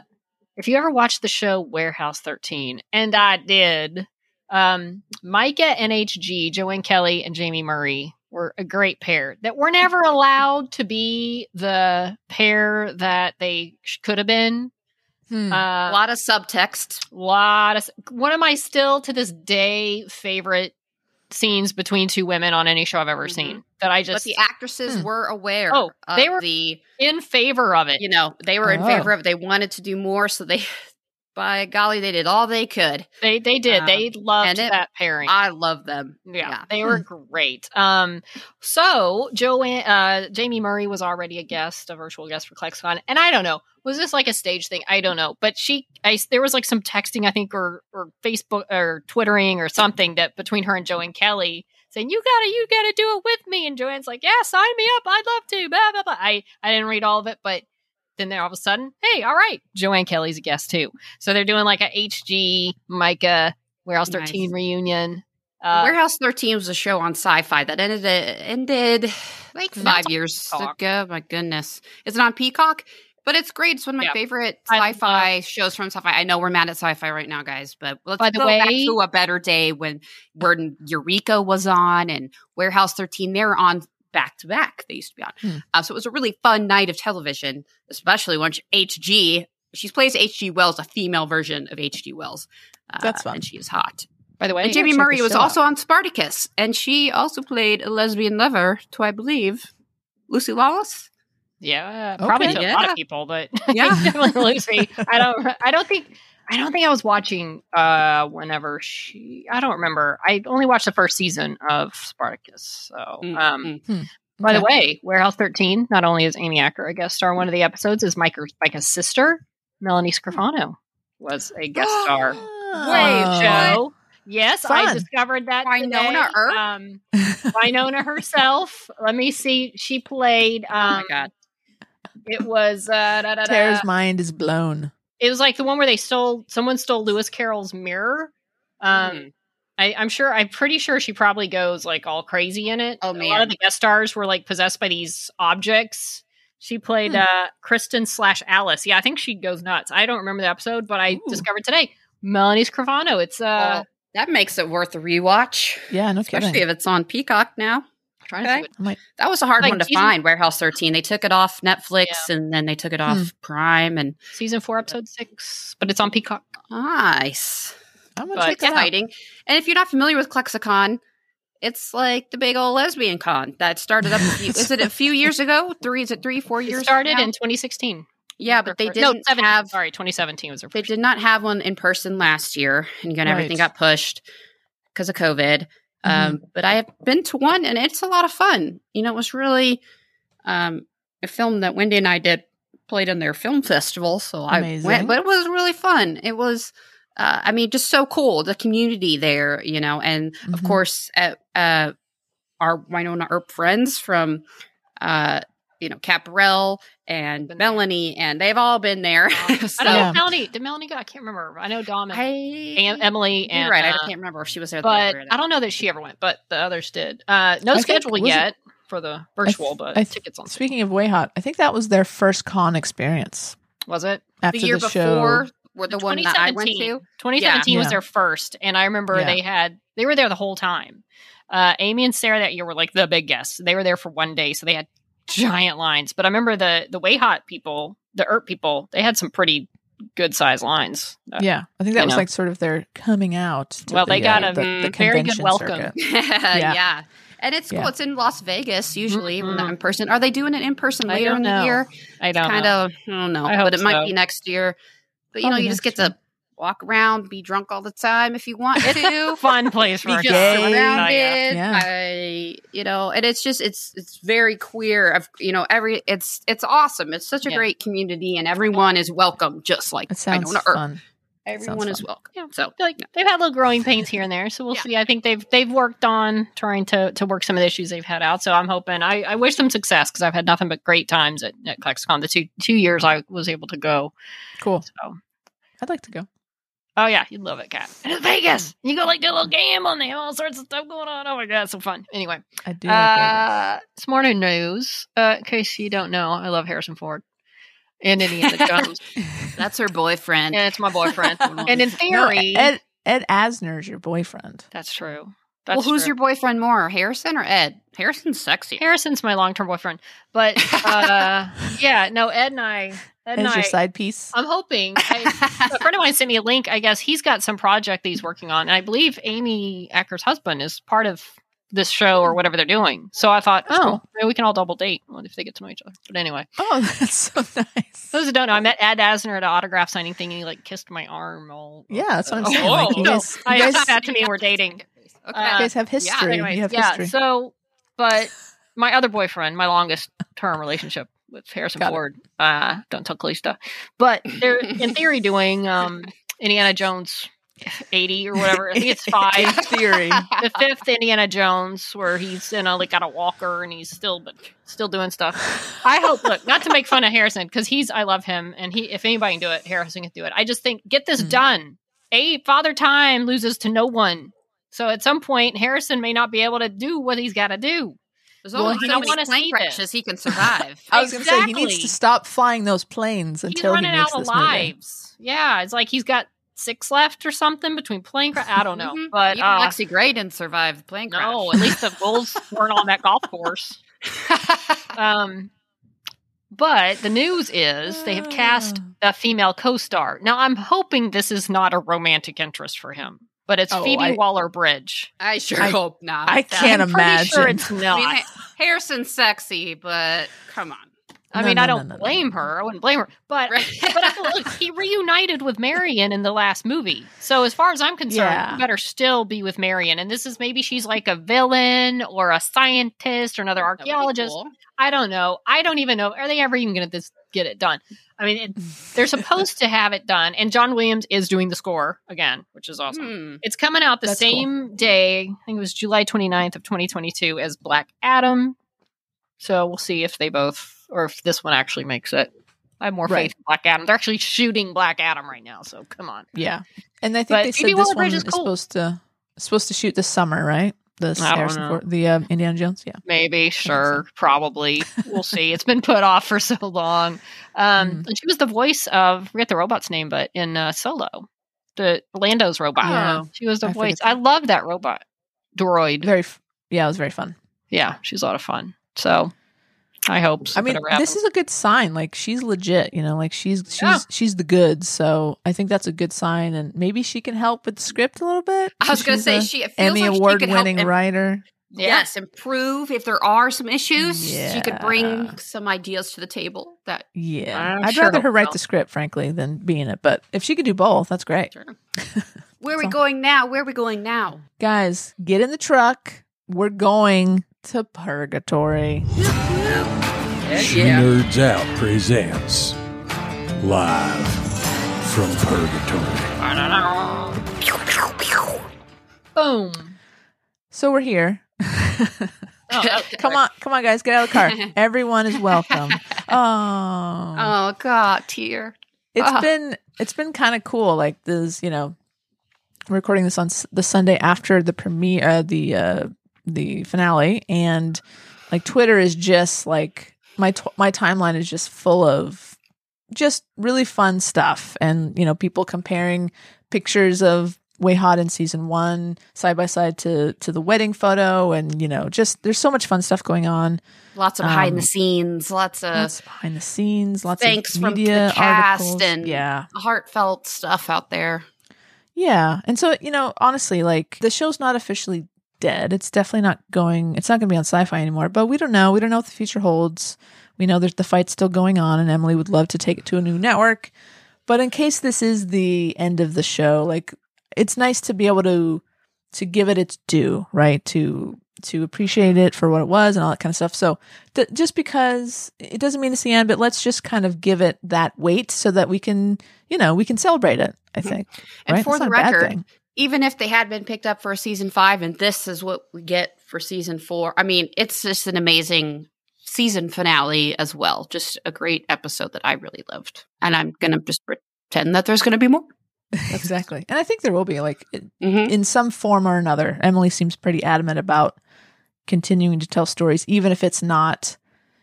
if you ever watched the show Warehouse 13, and I did, um, Myka NHG, Joanne Kelly, and Jaime Murray were a great pair that were never allowed to be the pair that they sh- could have been. Hmm. Uh, a lot of subtext. lot of one of my still to this day favorite scenes between two women on any show I've ever Mhm. seen that I But the actresses Hmm. were aware. Oh, of they were- the in favor of it. you know they were in Oh. favor of. it. They wanted to do more, so they, by golly, they did all they could. They they did. Um, they loved and it- that pairing. I love them. yeah, yeah. they were great. Um, so Joanne, uh, Jaime Murray was already a guest, a virtual guest for ClexaCon, and I don't know, was this like a stage thing? I don't know, but she, I there was like some texting, I think, or or Facebook or Twittering or something that between her and Joanne Kelly saying you gotta you gotta do it with me, and Joanne's like, yeah, sign me up, I'd love to. Blah blah blah. I I didn't read all of it, but. Then there all of a sudden, hey, all right, Joanne Kelly's a guest too. So they're doing like a HG Myka Warehouse Nice. 13 reunion. Uh, Warehouse 13 was a show on sci-fi that ended ended like five years Peacock. ago. My goodness, is it on Peacock, but it's great. It's one of my Yeah. favorite sci-fi shows from sci-fi. I know we're mad at sci-fi right now, guys, but let's By the go back way- to a better day when when Eureka was on and Warehouse 13. They were on back to back. They used to be on, Hmm. uh, so it was a really fun night of television, especially when HG. She plays H.G. Wells, a female version of H.G. Wells. Uh, That's fun. and she is hot. by the way, And Jaime Murray was also on Spartacus, and she also played a lesbian lover to, I believe, Lucy Lawless. Yeah, Okay. probably to a lot of people, but Yeah. definitely Lucy. I don't. I don't think. I don't think I was watching. Uh, whenever she. I don't remember. I only watched the first season of Spartacus. So, Mm, um, mm. By the way, Warehouse 13, not only is Amy Acker a guest star in one of the episodes, is Myka, Myka's sister, Melanie Scrofano, was a guest star. Wait, Oh. Joe. Yes, I discovered that Wynonna today. Earp? Um, Wynonna herself. Let me see. She played. oh my Um, god. It was. Uh, da, da, da. Tara's mind is blown. It was like the one where they stole. Someone stole Lewis Carroll's mirror. Um, Mm. I, I'm sure. I'm pretty sure she probably goes like all crazy in it. Oh, man, a lot man. of the guest stars were like possessed by these objects. She played Hmm. uh, Kristen slash Alice. Yeah, I think she goes nuts. I don't remember the episode, but I Ooh. discovered today Melanie Scrofano. It's uh, Well, that makes it worth a rewatch. Yeah, no Especially kidding. if it's on Peacock now. Trying to see okay. what I'm like, That was a hard Like one to season- find, Warehouse 13. They took it off Netflix and then they took it off Hmm. Prime and season four, episode six, but it's on Peacock. nice. I'm gonna But check that out. Exciting. And if you're not familiar with ClexaCon, it's like the big old lesbian con that started up a few, is it a few years ago? Three, is it three, four It years? started now? in 2016. Yeah, but they didn't 17, have Sorry, 2017 was their they did not have one in person last year and again everything got pushed because of covid Mm-hmm. um, but i have been to one and it's a lot of fun you know it was really um, a film that wendy and i did played in their film festival so i went but it was really fun it was uh, i mean just so cool the community there you know and of Mhm. course uh, uh, our Wynonna Earp friends from uh, you know Kat Barrell and Been there. melanie and they've all been there I don't know Yeah. Melanie. Did Melanie go? I can't remember. I know Dom and I Am- Emily and You're right. uh, I can't remember if she was there. but the I don't know that she ever went, but the others did. Uh, no I think- schedule it- yet for the virtual, th- but I th- tickets on. sale. Speaking of WayHaught, I think that was their first con experience Was it after the year the before, show. were the one that I went to. 2017 was their first, and I remember Yeah. they had they were there the whole time. Uh, Amy and Sarah that year were like the big guests. They were there for one day, so they had giant lines. But I remember the the WayHaught people, the Earp people, they had some pretty good sized lines. Uh, Yeah, I think that was know. like sort of their coming out. to Well, they got uh, a the, the very good welcome. circuit. yeah. And it's cool. Yeah. It's in Las Vegas usually when Mhm. in person. Are they doing it in person later in the know. year? I don't Kind know. of, I don't know. I but it might be next year. But you know, you just next get to walk around, be drunk all the time if you want to. Fun place for be a just gay. around Oh, yeah. it. Yeah. I, you know, and it's just it's it's very queer. Of you know, every it's it's awesome. It's such a Yeah. great community, and everyone is welcome. Just like It sounds Wynonna Earp. fun. Everyone is welcome. Yeah. So I feel like they've had little growing pains here and there, so we'll Yeah. see. I think they've they've worked on trying to to work some of the issues they've had out. So I'm hoping. I, I wish them success because I've had nothing but great times at, at ClexaCon. The two two years I was able to go. Cool. So I'd like to go. Oh yeah, you'd love it, Kat. And it's Vegas. You go like do a little gamble and they have all sorts of stuff going on. Oh my god, so fun. Anyway, I do. like uh, some more news. Uh, in case you don't know, I love Harrison Ford and Indiana Jones, Vegas. that's her boyfriend. and it's my boyfriend. and in No, theory, Ed Ed Asner's your boyfriend. that's true. That's well, who's true. your boyfriend more, Harrison or Ed? Harrison's sexy. Harrison's my long term boyfriend. But uh, yeah, no, Ed and I, Ed and Ed's your side piece. I'm hoping. I, a friend of mine sent me a link. I guess he's got some project that he's working on, and I believe Amy Acker's husband is part of this show or whatever they're doing. So I thought, That's oh, cool. maybe we can all double date if they get to know each other. But anyway, Oh, that's so nice. those who don't know, I met Ed Asner at an autograph signing thing, and he like kissed my arm. All Yeah, that's what I'm Oh, saying. Like, you no. guys, you I guys, asked that to me. We're dating. Okay. Uh, you guys have history. Anyways, you have yeah. history. So, but my other boyfriend, my longest term relationship with Harrison Got. Ford, uh, don't tell Kalista, but they're in theory doing um, Indiana Jones 80 or whatever. I think it's In five. theory. the fifth Indiana Jones, where he's you know like got a walker and he's still but still doing stuff. I hope. Look, not to make fun of Harrison because he's I love him and he if anybody can do it, Harrison can do it. I just think get this Mhm. done. A father time loses to no one. So at some point, Harrison may not be able to do what he's got to do. There's Well, only he so don't many wanna plane see crashes this. he can survive. I was going to say he needs to stop flying those planes He's until he running makes out of this movie. lives. Yeah, it's like he's got six left or something between plane crash. I don't know, Mhm. but Even uh, Lexie Grey didn't survive the plane crash. no, at least the Bulls weren't on that golf course. Um, but the news is they have cast Ah. a female co-star. Now I'm hoping this is not a romantic interest for him, but it's Oh, Phoebe I- Waller-Bridge. I sure I- hope not. I can't I'm pretty imagine. sure it's I not. mean, Harrison's sexy, but come on. I No, mean, no, I don't no, blame her. I wouldn't blame her. But Right. but like he reunited with Marion in the last movie. So as far as I'm concerned, Yeah. better still be with Marion. And this is maybe she's like a villain or a scientist or another That would be archaeologist. cool. I don't know. I don't even know. Are they ever even going to this get it done? I mean, it, they're supposed to have it done, and John Williams is doing the score again, which is awesome. Hmm. It's coming out the That's same day. I think it was July 29th of 2022 as Black Adam. So we'll see if they both, or if this one actually makes it. I have more Right. faith in Black Adam. They're actually shooting Black Adam right now, so come on. Yeah, and I think But they said Phoebe this one is is cool. supposed to supposed to shoot this summer, right? The I don't Harrison know. Ford, the uh, Indiana Jones. Yeah, Maybe, so. sure, probably. We'll see. It's been put off for so long. Um, Mm. and she was the voice of, I forget the robot's name, but in uh, Solo, the Lando's robot. Yeah. She was the I voice. I love that robot droid. very. f- Yeah, it was very fun. Yeah, she's a lot of fun. So I hope. I mean, this is a good sign. Like she's legit, you know, like she's she's Yeah. she's the good. So I think that's a good sign, and maybe she can help with the script a little bit. I was going to She's say a she it feels Emmy like she award could help winning im- writer. Yeah. Yes, improve if there are some issues. She could bring some ideas to the table. That Yeah, I'm I'd sure rather her write so. the script, frankly, than be in it. But if she could do both, that's great. sure. Where are we So- going now? Where are we going now? Guys, get in the truck. We're going to purgatory. She Nerds Out presents live from Purgatory. Boom. So we're here. Oh, come on, come on, guys, get out of the car. Everyone is welcome. Oh, Oh God, tear. it's ah. been it's been kind of cool. Like this, you know, recording this on s- the Sunday after the premiere, uh, the uh, the finale, and like Twitter is just like my t- my timeline is just full of just really fun stuff, and you know, people comparing pictures of WayHaught in season one side by side to to the wedding photo, and you know, just there's so much fun stuff going on. Lots of behind Um, the scenes. Lots of lots behind the scenes, lots of thanks of from the media cast articles. and- yeah, heartfelt stuff out there. Yeah. And so, you know, honestly, like the show's not officially dead. It's definitely not going, it's not going to be on Syfy anymore, but we don't know. We don't know what the future holds. We know there's the fight's still going on, and Emily would love to take it to a new network. But in case this is the end of the show, like it's nice to be able to to give it its due, right? To to appreciate it for what it was and all that kind of stuff. So th- just because it doesn't mean it's the end, but let's just kind of give it that weight so that we can, you know, we can celebrate it. I mm-hmm. think. And right? for That's the not a bad record. Even if they had been picked up for a season five and this is what we get for season four, I mean, it's just an amazing season finale as well. Just a great episode that I really loved. And I'm going to just pretend that there's going to be more. exactly. And I think there will be like Mm-hmm. in some form or another. Emily seems pretty adamant about continuing to tell stories, even if it's not,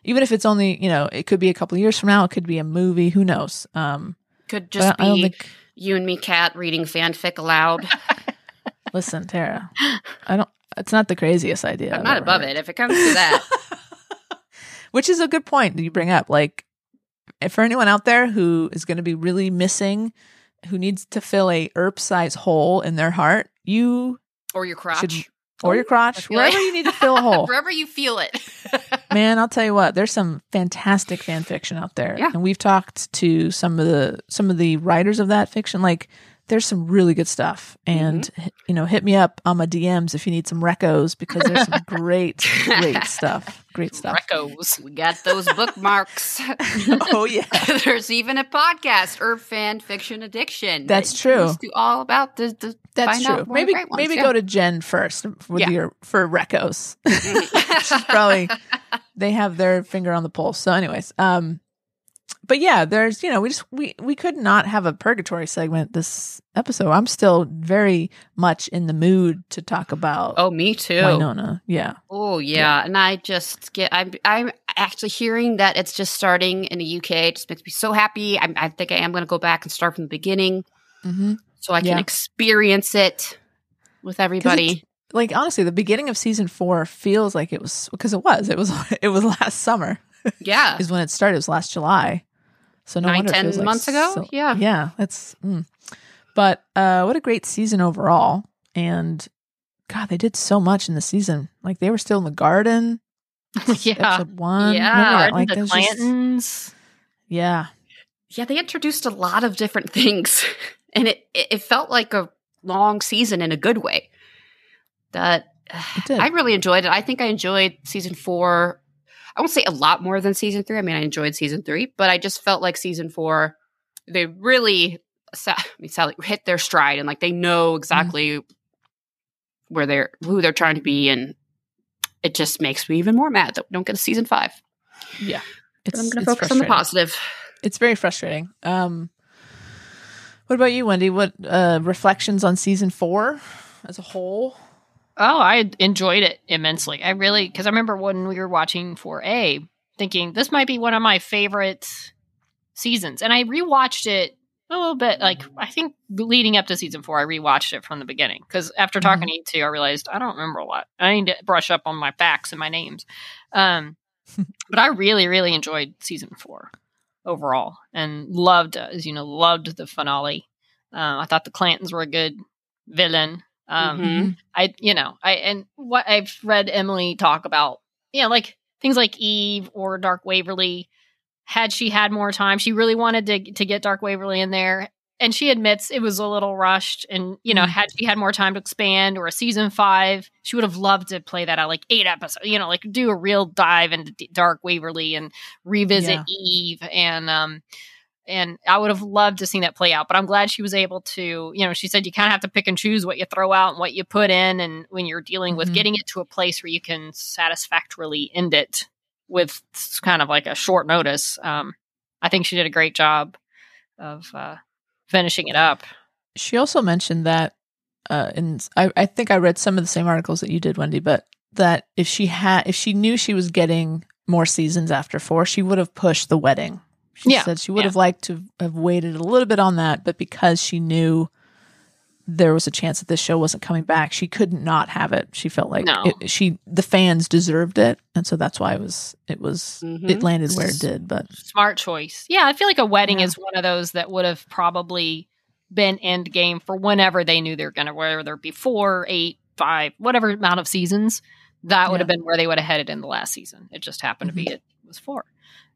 even if it's only, you know, it could be a couple of years from now. It could be a movie. Who knows? Um, Could just I don't be think. You and me, Cat, reading fanfic aloud. Listen, Tara, I don't. It's not the craziest idea. I'm I've not above heard. it. If it comes to that, Which is a good point that you bring up. Like, if for anyone out there who is going to be really missing, who needs to fill a Earp size hole in their heart, you or your crotch, Should- or oh, your crotch, wherever you need to fill a hole. wherever you feel it. Man, I'll tell you what, there's some fantastic fan fiction out there. Yeah. And we've talked to some of the some of the writers of that fiction. Like there's some really good stuff. And Mm-hmm. you know, hit me up on my DMs if you need some recos because there's some great, great stuff. Great stuff. Recos. we got those bookmarks. oh yeah. There's even a podcast, Herb Fan Fiction Addiction. That's that true. through all about the, the That's true. Maybe ones, maybe yeah. go to Jen first with Yeah. your for recos. She's probably they have their finger on the pulse. So, anyways, um, but yeah, there's you know we just we we could not have a purgatory segment this episode. I'm still very much in the mood to talk about Oh, me too. Wynonna. Yeah, Oh yeah. and I just get. I'm. I'm actually hearing that it's just starting in the UK. It just makes me so happy. I, I think I am going to go back and start from the beginning mm-hmm. so I can Yeah. experience it with everybody. like honestly, the beginning of season four feels like it was because it was it was it was last summer Yeah, is when it started. It was last July. So no Nine, wonder it ten feels like months ago? so- Yeah. yeah. That's. Mm. But uh, what a great season overall, and God, they did so much in the season. Like they were still in the garden. yeah. episode one. yeah. Like, the there's just- yeah, Yeah, they introduced a lot of different things, and it it it felt like a long season in a good way. That. I really enjoyed it. I think I enjoyed season four. I won't say a lot more than season three. I mean, I enjoyed season three, but I just felt like season four, they really, I mean, Sally hit their stride and like they know exactly where they're, who they're trying to be, and it just makes me even more mad that we don't get a season five. yeah, But it's, I'm going to focus on the positive. It's very frustrating. Um, what about you, Wendy? What uh, reflections on season four as a whole? Oh, I enjoyed it immensely. I really because I remember when we were watching 4A, thinking this might be one of my favorite seasons, and I rewatched it a little bit. Like I think leading up to season four, I rewatched it from the beginning because after talking to you two, I realized I don't remember a lot. I need to brush up on my facts and my names. Um, but I really, really enjoyed season four overall, and loved, as you know, loved the finale. Uh, I thought the Clantons were a good villain. Um, Mhm. I, you know, I and what I've read Emily talk about, you know, like things like Eve or Dark Waverly. Had she had more time, she really wanted to to get Dark Waverly in there, and she admits it was a little rushed. And you know, Mm. had she had more time to expand or a season five, she would have loved to play that out like eight episodes. You know, like do a real dive into D- Dark Waverly and revisit Yeah. Eve and um and I would have loved to see that play out. But I'm glad she was able to, you know, she said you kind of have to pick and choose what you throw out and what you put in, and when you're dealing with Mhm. getting it to a place where you can satisfactorily end it with kind of like a short notice. Um, I think she did a great job of uh, finishing it up. She also mentioned that, uh, and I, I think I read some of the same articles that you did, Wendy, but that if she had, if she knew she was getting more seasons after four, she would have pushed the wedding. She Yeah, said she would yeah. have liked to have waited a little bit on that, but because she knew there was a chance that this show wasn't coming back, she couldn't not have it. She felt like No. it, she, the fans deserved it, and so that's why it was, it was, it Mhm. landed where it did. But Smart choice. Yeah, I feel like a wedding Yeah. is one of those that would have probably been end game for whenever they knew they were going to, whether it be four, eight, five, whatever amount of seasons. That would Yeah. have been where they would have headed in the last season. It just happened to be it was for.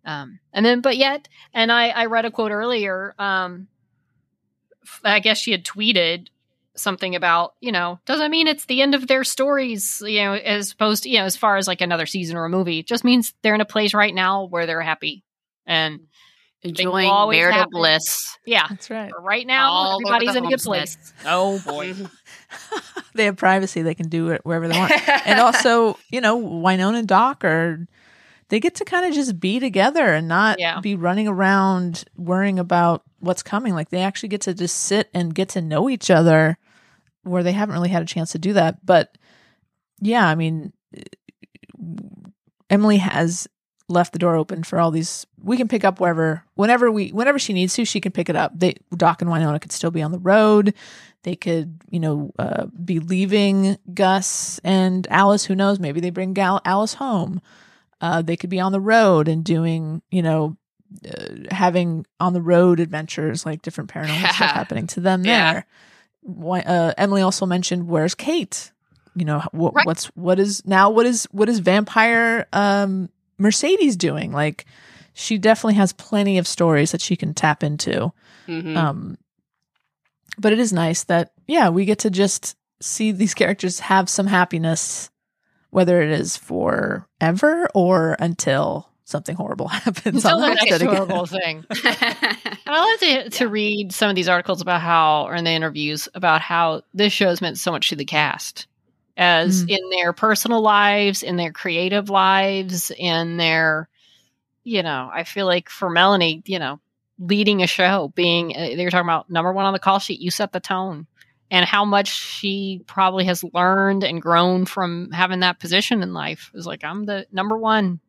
Um, and then, but yet, and I, I read a quote earlier. Um, f- I guess she had tweeted something about, you know, doesn't mean it's the end of their stories, you know, as opposed to, you know, as far as like another season or a movie. It just means they're in a place right now where they're happy. And Enjoying always marital happen. bliss. yeah, that's right. for right now, All everybody's in a good place. Oh boy. they have privacy; they can do it wherever they want. and also, you know, Wynonna and Doc are they get to kind of just be together and not Yeah. be running around worrying about what's coming. Like they actually get to just sit and get to know each other where they haven't really had a chance to do that. But yeah, I mean, Emily has left the door open for all these. We can pick up wherever, whenever we, whenever she needs to, she can pick it up. They, Doc and Wynonna could still be on the road. They could, you know, uh, be leaving Gus and Alice. Who knows? Maybe they bring Gal- Alice home. Uh, they could be on the road and doing, you know, uh, having on the road adventures, like different paranormal stuff happening to them Yeah. there. Why, uh, Emily also mentioned, "Where's Kate?" You know, wh- Right. what's what is now? What is what is vampire um, Mercedes doing? Like, she definitely has plenty of stories that she can tap into. Mhm. Um, but it is nice that yeah, we get to just see these characters have some happiness, whether it is forever or until something horrible happens. Until on the the next again. horrible thing. And I love to, to read some of these articles about how, or in the interviews, about how this show has meant so much to the cast, as Mm. in their personal lives, in their creative lives, in their, you know, I feel like for Melanie, you know, leading a show, being, uh, they were talking about number one on the call sheet, you set the tone. And how much she probably has learned and grown from having that position in life is like, I'm the number one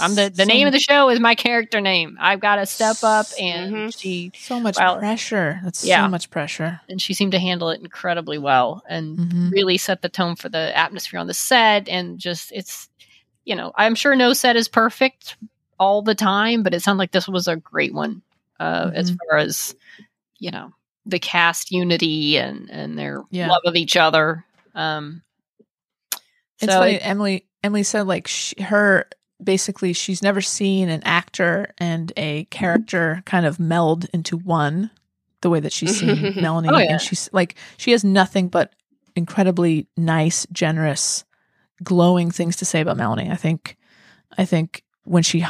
I'm the the So- name of the show is my character name. I've got to step up, and Mhm. she so much Well, pressure. That's yeah. so much pressure. and she seemed to handle it incredibly well, and Mhm. really set the tone for the atmosphere on the set. And just it's, you know, I'm sure no set is perfect all the time, but it sounded like this was a great one uh, as Mhm. far as you know the cast unity and and their Yeah. love of each other. Um, It's so funny. it- Emily Emily said like she, her basically she's never seen an actor and a character kind of meld into one the way that she's seen Melanie Oh, yeah. and she's like she has nothing but incredibly nice, generous, glowing things to say about Melanie. I think I think when she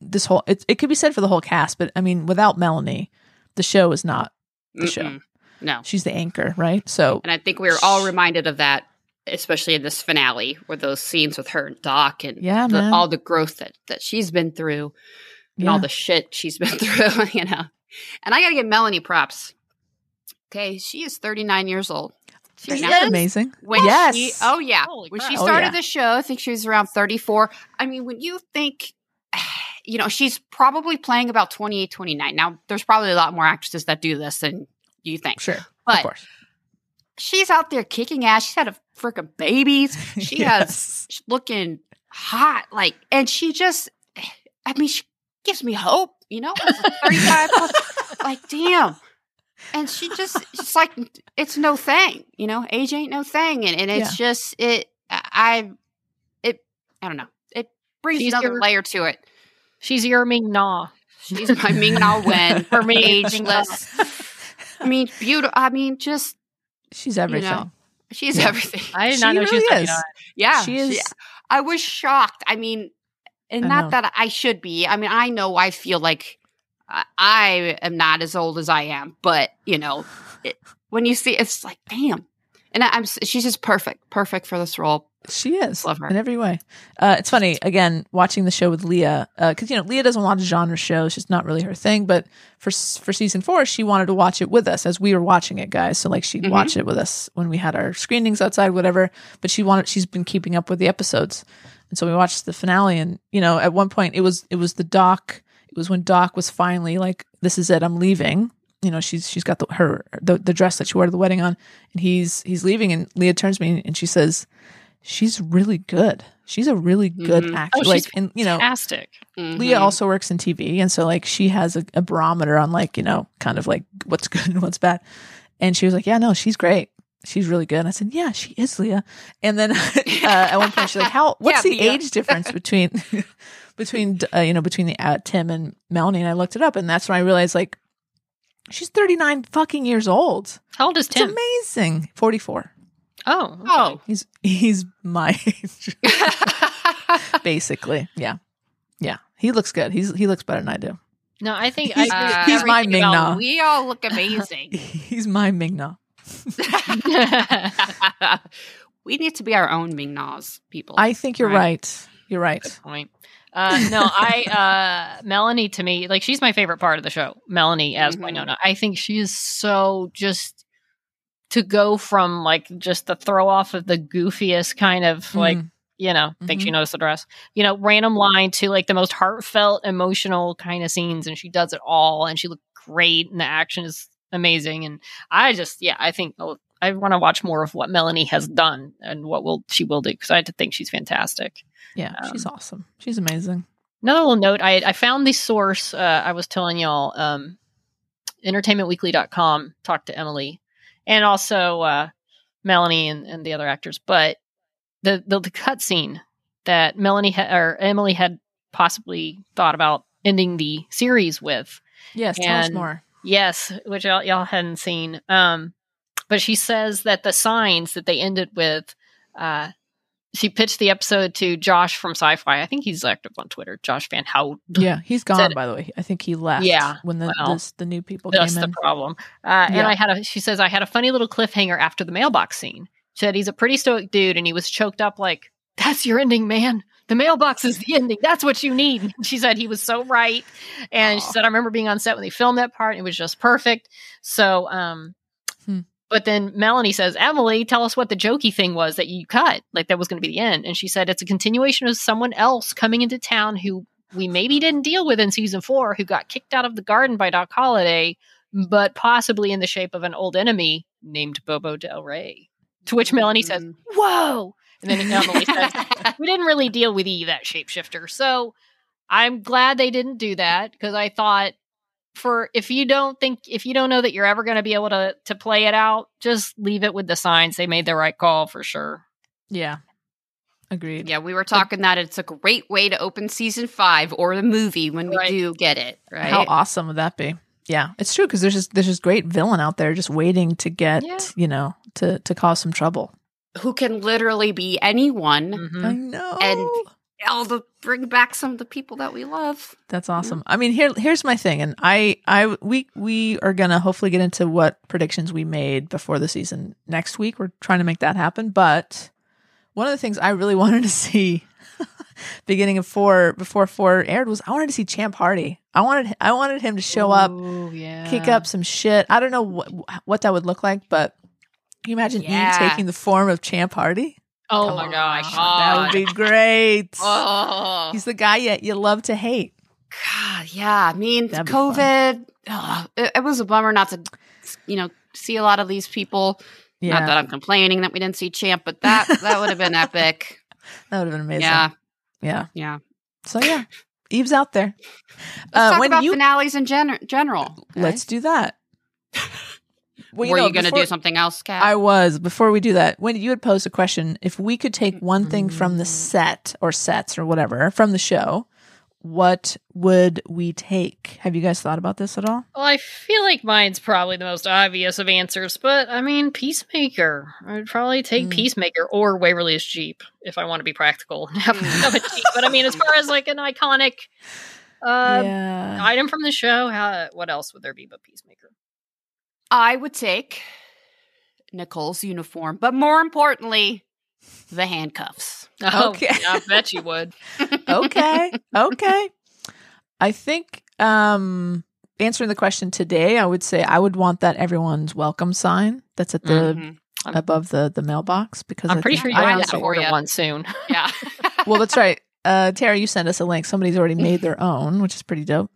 this whole it, it could be said for the whole cast, but I mean without Melanie, the show is not the show. Mm-mm. No. She's the anchor, right? So And I think we were all reminded of that, especially in this finale, where those scenes with her and Doc and Yeah, the, all the growth that, that she's been through and yeah. all the shit she's been through, you know. And I got to give Melanie props. Okay, she is 39 years old. She Isn't that amazing? When yes. she, oh yeah, Holy when crap. she Oh, started yeah. the show, I think she was around 34. I mean, when you think, you know, she's probably playing about 28, 29. Now, there's probably a lot more actresses that do this than you think. sure. of course. she's out there kicking ass. She's had a freaking babies. She has Yes. she's looking hot, like, and she just, I mean, she gives me hope. You know, As 35, like, damn. And she just, it's like, it's no thing. You know, age ain't no thing, and, and it's just it. I, it, I don't know. It brings She's another your- layer to it. She's your Ming Na. She's my Ming Na Wen For me, it's Ming Na. ageless. I mean, beautiful. I mean, just She's everything. she's Yeah. everything. I did She not know she was is. Yeah, she is. I was shocked. I mean, and I not know. that I should be. I mean, I know I feel like I- I am not as old as I am, but you know, it, when you see, it's like, damn. And I, I'm, she's just perfect, perfect for this role. She is Love her. in every way. Uh, it's funny again watching the show with Leah because you know Leah doesn't watch genre shows; it's not really her thing. But for for season four, she wanted to watch it with us as we were watching it, guys. So like she'd Mhm. watch it with us when we had our screenings outside, whatever. But she wanted she's been keeping up with the episodes, and so we watched the finale. And you know, at one point it was it was the doc. It was when Doc was finally like, "This is it, I'm leaving." You know, she's she's got the her the, the dress that she wore to the wedding on, and he's he's leaving. And Leah turns to me and she says she's really good. She's a really good Mhm. actor. Oh, like, she's and you know, Fantastic. Leah Mhm. also works in TV, and so like she has a, a barometer on like you know, kind of like what's good and what's bad. And she was like, "Yeah, no, she's great. She's really good." And I said, "Yeah, she is, Leah." And then uh, at one point, she's like, "How? What's Yeah, the Leah. age difference between between uh, you know between the uh, Tim and Melanie?" And I looked it up, and that's when I realized like she's thirty nine fucking years old. How old is Tim? It's Tim? amazing. Forty four. Oh, okay. Oh. He's he's my age. basically. Yeah, yeah. He looks good. He's he looks better than I do. no, I think He's- I he's my everything Ming about- Na. we all look amazing. He's my Ming Mingna. we need to be our own Ming Nas people. I think you're Right. right. You're right. Good point. Uh, no, I uh, Melanie to me, like she's my favorite part of the show. Melanie as Mhm. Wynonna. I think she is so just to go from like just the throw off of the goofiest kind of like Mm. you know think Mhm. she knows the dress you know random line to like the most heartfelt emotional kind of scenes and she does it all and she looked great and the action is amazing and i just yeah i think oh, i want to watch more of what melanie has done and what will she will do because i think she's fantastic yeah, she's Um, awesome. She's amazing. Another little note, I, I found the source. Uh, I was telling y'all, um, entertainmentweekly.com talked to Emily and also uh, Melanie and, and the other actors. But the, the, the cut scene that Melanie ha- or Emily had possibly thought about ending the series with. Yes, tell us more. Yes, which y'all, y'all hadn't seen. Um, but she says that the signs that they ended with, uh, she pitched the episode to Josh from Syfy. I think he's active on Twitter. Josh Van Hout. Yeah, he's gone. Said- by the way, I think he left. Yeah, when the well, this, the new people That's came in. the problem. Uh, And I had a. She says I had a funny little cliffhanger after the mailbox scene. She said he's a pretty stoic dude, and he was choked up like, "That's your ending, man. The mailbox is the ending. That's what you need." She said he was so right, and she said I remember being on set when they filmed that part. And it was just perfect. So, um. But then Melanie says, "Emily, tell us what the jokey thing was that you cut. Like that was going to be the end." And she said it's a continuation of someone else coming into town who we maybe didn't deal with in season four, who got kicked out of the garden by Doc Holliday, but possibly in the shape of an old enemy named Bobo Del Rey. To which Melanie says, Mm. Whoa! And then Emily says, We didn't really deal with E, that shapeshifter. So I'm glad they didn't do that because I thought for if you don't think if you don't know that you're ever going to be able to to play it out, just leave it with the signs. They made the right call for sure. Yeah, Agreed. Yeah, we were talking that it's a great way to open season five or the movie when we Right. do get it. Right? How awesome would that be? Yeah, it's true because there's just there's this great villain out there just waiting to get Yeah. you know to to cause some trouble. Who can literally be anyone? Mhm. I know, And- All to bring back some of the people that we love. that's mm-hmm. awesome. I mean, here here's my thing, and I I we we are gonna hopefully get into what predictions we made before the season next week. We're trying to make that happen, but one of the things I really wanted to see beginning of four before four aired was I wanted to see Champ Hardy. I wanted I wanted him to show up yeah. kick up some shit. I don't know what what that would look like, but can you imagine Yeah. Eve taking the form of Champ Hardy? Oh Come my on. gosh. That would be great. Oh, He's the guy yet you love to hate. God, yeah. I mean, That'd. COVID. ugh, it, it was a bummer not to, you know, see a lot of these people. Yeah, Not that I'm complaining that we didn't see Champ, but that that would have been epic. that would have been amazing. Yeah, yeah. yeah. So yeah, Eve's out there. Let's Uh, talk when about you finales in gen- general. let's do that. Well, Were know, you going to do something else, Kat? I was before we do that. When you had posed a question, if we could take one thing from the Mm. set or sets or whatever from the show, what would we take? Have you guys thought about this at all? Well, I feel like mine's probably the most obvious of answers, but I mean, Peacemaker. I'd probably take Mm. Peacemaker or Waverly's Jeep if I want to be practical and have, have a Jeep. But I mean, as far as like an iconic uh, yeah. item from the show, how, what else would there be but Peacemaker? I would take Nicole's uniform, but more importantly, the handcuffs. Oh, Okay. yeah, I bet you would. okay. Okay. I think um answering the question today, I would say I would want that everyone's welcome sign that's at the Mhm. above the the mailbox because I'm I pretty sure you're going to order one soon. Yeah. Well, that's right. Uh Tara, you sent us a link. Somebody's already made their own, which is pretty dope.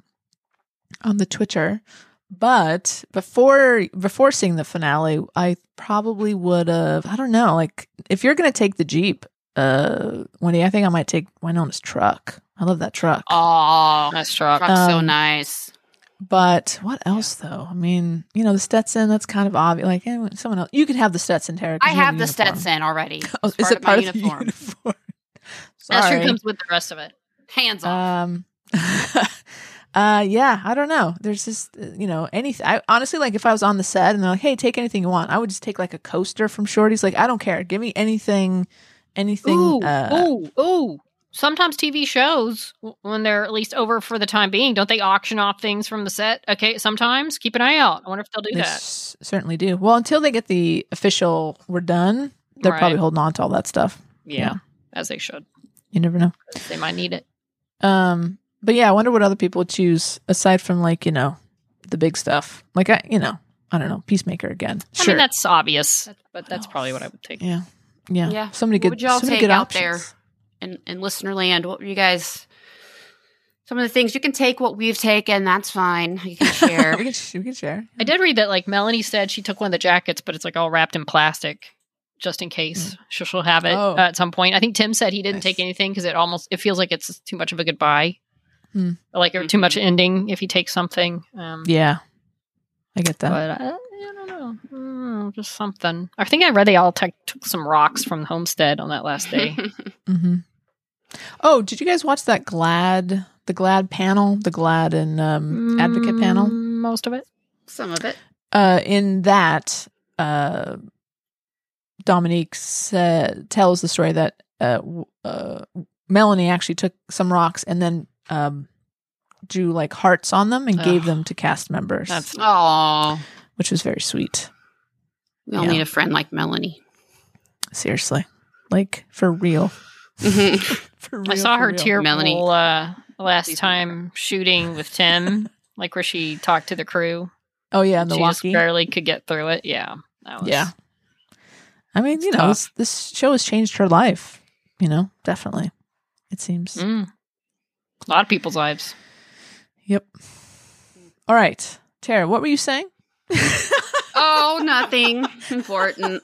On the Twitcher. But before before seeing the finale, I probably would have I don't know, like if you're gonna take the Jeep, uh Wendy, I think I might take Wynonna's truck. I love that truck. Oh, Nice truck. truck's so Um, nice. But what else though? I mean, you know, the Stetson, that's kind of obvious. Like eh, someone else you could have the Stetson, Tara. I have the uniform. Stetson already. Oh, is part it of part my of the uniform. uniform? That sure Sorry. comes with the rest of it. Hands off. Um, uh, yeah, I don't know. There's just uh, you know anything. I honestly like if I was on the set and they're like, "Hey, take anything you want," I would just take like a coaster from Shorty's. Like, I don't care. Give me anything, anything. Ooh, uh, ooh, ooh. Sometimes TV shows, when they're at least over for the time being, don't they auction off things from the set? Okay, sometimes keep an eye out. I wonder if they'll do they that. s- certainly do. Well, until they get the official, we're done. They're Right. probably holding on to all that stuff. Yeah, yeah. as they should. You never know. They might need it. Um, but yeah, I wonder what other people would choose aside from like you know the big stuff. Like I, you know, I don't know, Peacemaker again. I Sure. mean, that's obvious, but that's probably what I would take. yeah, yeah, Yeah. So many What good. would y'all so many take good out options. there? in, in listener land, what were you guys? Some of the things you can take what we've taken. That's fine. You can we share. can we can share. I did read that, like Melanie said, she took one of the jackets, but it's like all wrapped in plastic, just in case she'll, she'll have it Oh. uh, at some point. I think Tim said he didn't Nice. take anything because it almost it feels like it's too much of a goodbye, Hmm. like or too much ending if he takes something. Um, Yeah, I get that. But uh, I don't know. Mm, just something. I think I read they all took took some rocks from the Homestead on that last day. hmm Oh, did you guys watch that GLAAD the GLAAD panel, the GLAAD and um, Advocate panel? Mm, Most of it. Some of it. Uh, in that, uh, Dominique said, tells the story that uh, uh, Melanie actually took some rocks and then um, drew like hearts on them and gave them to cast members, That's Oh, which was very sweet. we all Yeah. need a friend like Melanie. Seriously, like for real. For real, I saw her tear Melanie. uh, last Please time shooting with Tim, like where she talked to the crew. Oh yeah, in the she just barely could get through it. Yeah, that was, Yeah. I mean, you It's know, this, this show has changed her life. You know, definitely. It seems. Mm. A lot of people's lives. Yep. All right, Tara, what were you saying? oh, nothing important.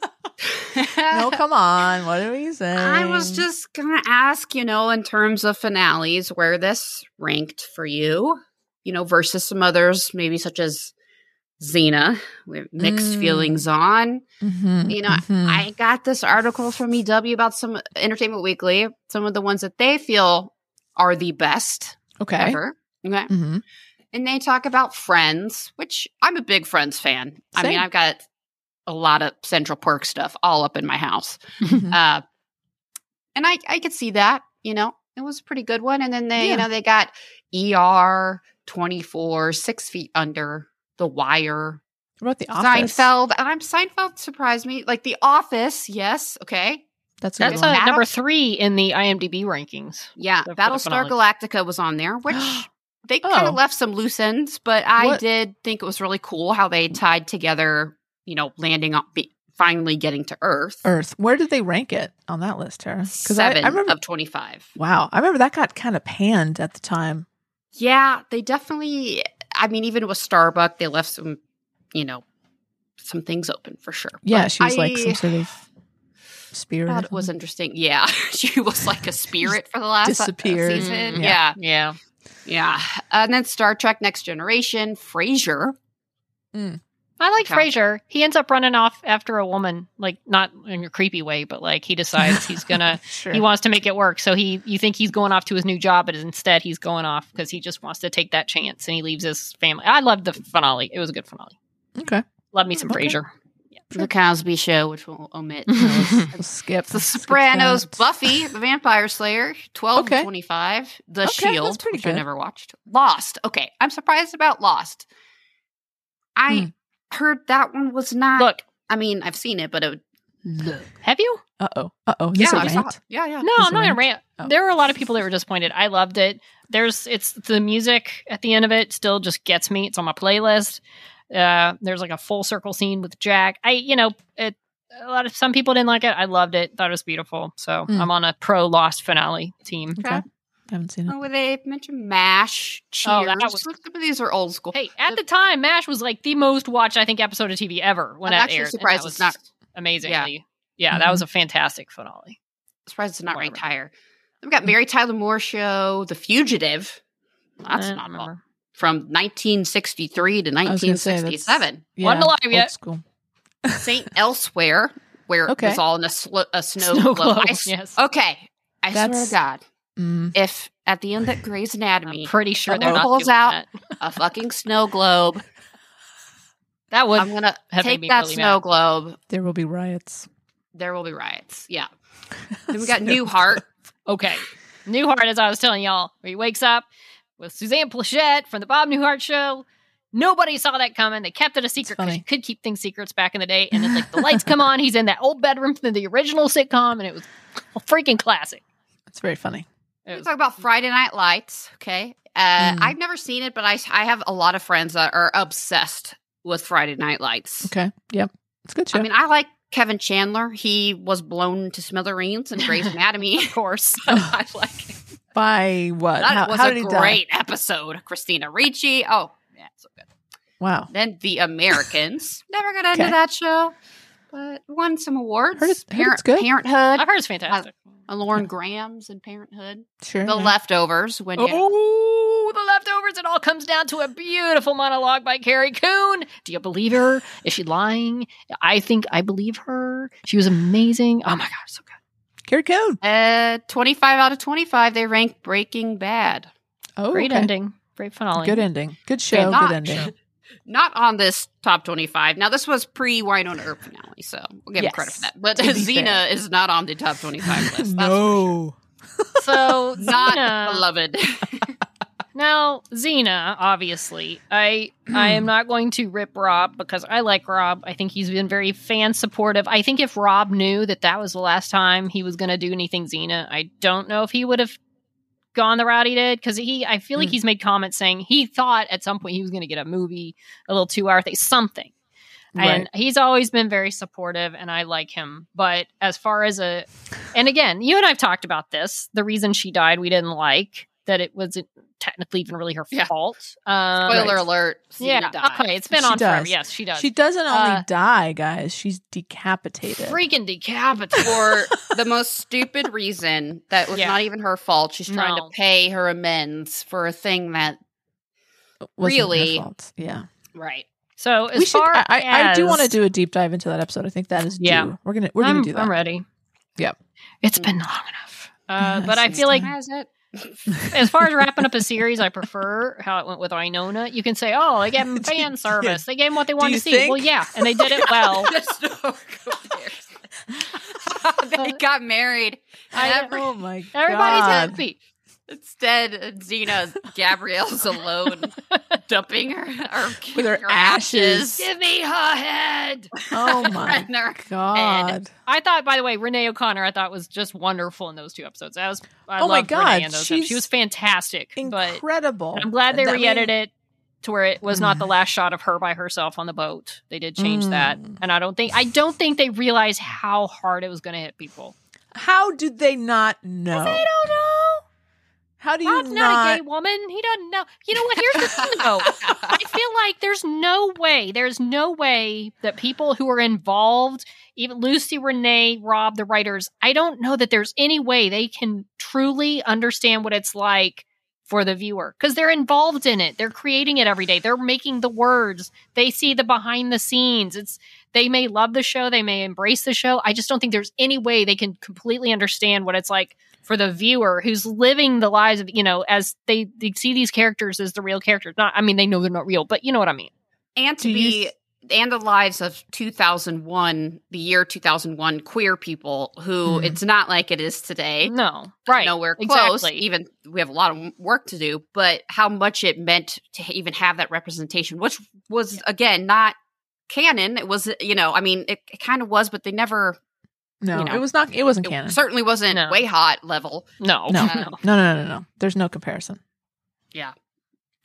no, come on. What are you saying? I was just gonna ask, you know, in terms of finales, where this ranked for you, you know, versus some others, maybe such as Xena. We have mixed Mm. feelings on. Mhm, You know, mhm. I got this article from EW about some Entertainment Weekly, some of the ones that they feel are the best okay. ever. Okay. Mhm. And they talk about Friends, which I'm a big Friends fan. I mean, I've got a lot of Central Perk stuff all up in my house. Mhm. Uh, and I, I could see that, you know, it was a pretty good one. And then they, Yeah. you know, they got ER 24, Six Feet Under, The Wire, What about the office? Seinfeld. And I'm Seinfeld surprised me. Like The Office, yes, okay. That's a That's good uh, number three in the IMDb rankings. Yeah, The- for the Battlestar. Galactica was on there, which they kind Oh. of left some loose ends, but I What- did think it was really cool how they tied together, you know, landing on, be, finally getting to Earth. Earth. Where did they rank it on that list, Tara? Because I, Seven I remember. of 25. wow, I remember that got kind of panned at the time. Yeah, they definitely, I mean, even with Starbuck, they left some, you know, some things open for sure. Yeah, But she was like some sort of spirit. thought it was interesting. Yeah, she was like a spirit for the last uh, disappeared. season. Mm, yeah. Yeah. Yeah. And then Star Trek Next Generation, Frasier. I like Okay. Frasier. He ends up running off after a woman, like not in a creepy way, but like he decides he's gonna sure. he wants to make it work. So he you think he's going off to his new job, but instead he's going off because he just wants to take that chance and he leaves his family. I loved the finale. It was a good finale. okay. Love me some Okay. Frasier. The Cosby Show, which we'll omit. We'll skip The Sopranos, that. Buffy, The Vampire Slayer, 12 Okay. 25, The Okay, Shield, that's pretty which I never watched. Lost. Okay, I'm surprised about Lost. I Hmm. heard that one was not. Look, I mean, I've seen it, but it, have you? Uh oh. Uh oh. yeah, I saw it. Yeah, yeah. No, Is I'm not gonna rant? rant. Oh. There were a lot of people that were disappointed. I loved it. There's it's the music at the end of it still just gets me. It's on my playlist. Uh, there's like a full circle scene with Jack. I you know it. A lot of some people didn't like it. I loved it. Thought it was beautiful. So Mm. I'm on a pro Lost finale team. Okay. Haven't seen it. Oh, they mentioned MASH, Cheers. Oh, that was- Some of these are old school. Hey, at the time, Mash was like the most watched I think episode of TV ever when I'm that actually aired. and surprised that it's was not- amazingly. Yeah, Mhm. that was a fantastic finale. surprised it's not ranked higher. We've got Mary Tyler Moore Show, The Fugitive. That's I not don't remember. From 1963 to was gonna say, that's- 1967. Wasn't alive yet. School. Saint Elsewhere, where Okay. it was all in a, sl- a snow, Snow globe. globe, I yes. Okay. I swear to God, Mm. if at the end of Grey's Anatomy, I'm pretty sure they're not Pulls out. that. a fucking snow globe, That would I'm have take that really snow mad. globe. There will be riots. There will be riots. Yeah. Then we got Newhart. Okay. Newhart, as I was telling y'all, where he wakes up with Suzanne Pleshette from the Bob Newhart show. Nobody saw that coming. They kept it a secret because you could keep things secrets back in the day. And it's like the lights come on. He's in that old bedroom from the original sitcom, and it was a freaking classic. It's very funny. It We talk about Friday Night Lights. Okay. Uh, Mm. I've never seen it, but I, I have a lot of friends that are obsessed with Friday Night Lights. Okay. Yep. It's a good show. I mean, I like Kevin Chandler. He was blown to smithereens in Grey's Anatomy. of course. I like it. By what? That How, was how a did he die? great episode. Christina Ricci. Oh, yeah, so good. Wow. Then The Americans. Never got into Okay. that show, but won some awards. Heard it's- heard it's good. Parenthood. I've heard it's fantastic. Uh, Lauren Graham's in Parenthood. Sure. The yeah. Leftovers. When you, Oh, the leftovers. It all comes down to a beautiful monologue by Carrie Coon. Do you believe her? Is she lying? I think I believe her. She was amazing. Oh my God, so good. Carrie Coon. uh, 25 out of 25, they rank Breaking Bad. Oh, Great okay. ending. Great finale. Good ending. Good show. not- Good ending. Not on this top 25. Now, this was pre Wynonna Earp finale, so we'll give him Yes, credit for that. But to Xena is not on the top 25 list. That's for no. So. Not Xena, beloved. now Xena, obviously, I I am not going to rip Rob because I like Rob. I think he's been very fan supportive. I think if Rob knew that that was the last time he was going to do anything Xena, I don't know if he would have gone the route he did because he. I feel like Mm. he's made comments saying he thought at some point he was going to get a movie, a little two hour thing, something. And he's always been very supportive, and I like him. But as far as a, and again, you and I've talked about this. The reason she died, we didn't like that it wasn't technically even really her Yeah. fault. Um, Spoiler Right. alert. Xena Yeah, died. okay, it's been She on forever. does. Yes, she does. She doesn't only Uh, die, guys. She's decapitated. freaking decapitated. For the most stupid reason that was Yeah. not even her fault. She's trying No. to pay her amends for a thing that Wasn't her really- fault. Yeah. Right. So as we should. far I, I, I do want to do a deep dive into that episode. I think that is Yeah. due. We're gonna we're I'm, gonna do that. I'm ready. Yep. It's been long enough. Uh, Yes, but I feel like. Has it? As far as wrapping up a series, I prefer how it went with Wynonna. You can say, "Oh, they gave them fan service. They gave them what they wanted to see." think? Well, yeah, and they did it well. There's no comparison. they got married. I and know. every- Oh my god! Everybody's happy. Instead, Xena, Gabrielle's alone, dumping her, her With her ashes. Give me her head. Oh my And her god! I thought, by the way, Renee O'Connor, I thought was just wonderful in those two episodes. I was, I Oh my God, in those episodes. She was fantastic. But Incredible. I'm glad they That re-edited mean- it to where it was not the last shot of her by herself on the boat. They did change that, Mm. and I don't think I don't think they realized how hard it was going to hit people. How did they not know? They don't know. How do you Rob's not, a gay woman. He doesn't know. You know what? Here's the thing, though. I feel like there's no way, there's no way that people who are involved, even Lucy, Renee, Rob, the writers, I don't know that there's any way they can truly understand what it's like for the viewer because they're involved in it. They're creating it every day. They're making the words. They see the behind the scenes. It's they may love the show, they may embrace the show. I just don't think there's any way they can completely understand what it's like for the viewer who's living the lives of you know as they, they see these characters as the real characters. Not, I mean, they know they're not real, but you know what I mean. and to Do you be and the lives of 2001 the year 2001 queer people who Mhm. it's not like it is today No, right? nowhere close Exactly. even we have a lot of work to do but how much it meant to even have that representation which was again not canon it was you know i mean it, it kind of was but they never No, you know, it was not. It wasn't it canon. certainly wasn't No. WayHaught level No, No. Uh, no, no, no, no, no. There's no comparison. i But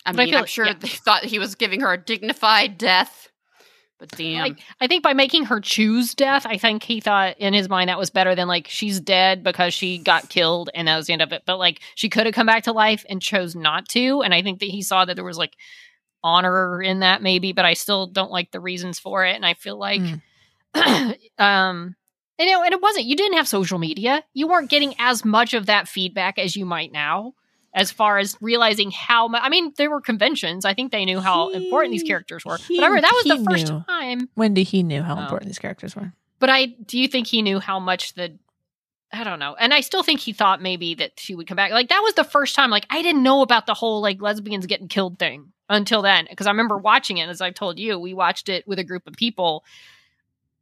I mean feel- i'm sure yeah. they thought he was giving her a dignified death but damn Like, I think by making her choose death, I think he thought in his mind that was better than like she's dead because she got killed and that was the end of it. But like she could have come back to life and chose not to. And I think that he saw that there was like honor in that maybe, but I still don't like the reasons for it. And I feel like, um, you know, and it wasn't, you didn't have social media. You weren't getting as much of that feedback as you might now. As far as realizing how much, I mean, there were conventions. I think they knew how important these characters were. he- but I remember that was the first knew. time Wendy, he knew how Oh. important these characters were. but I do you think he knew how much the I don't know. And I still think he thought maybe that she would come back. Like that was the first time like I didn't know about the whole like lesbians getting killed thing until then because I remember watching it as I told you, we watched it with a group of people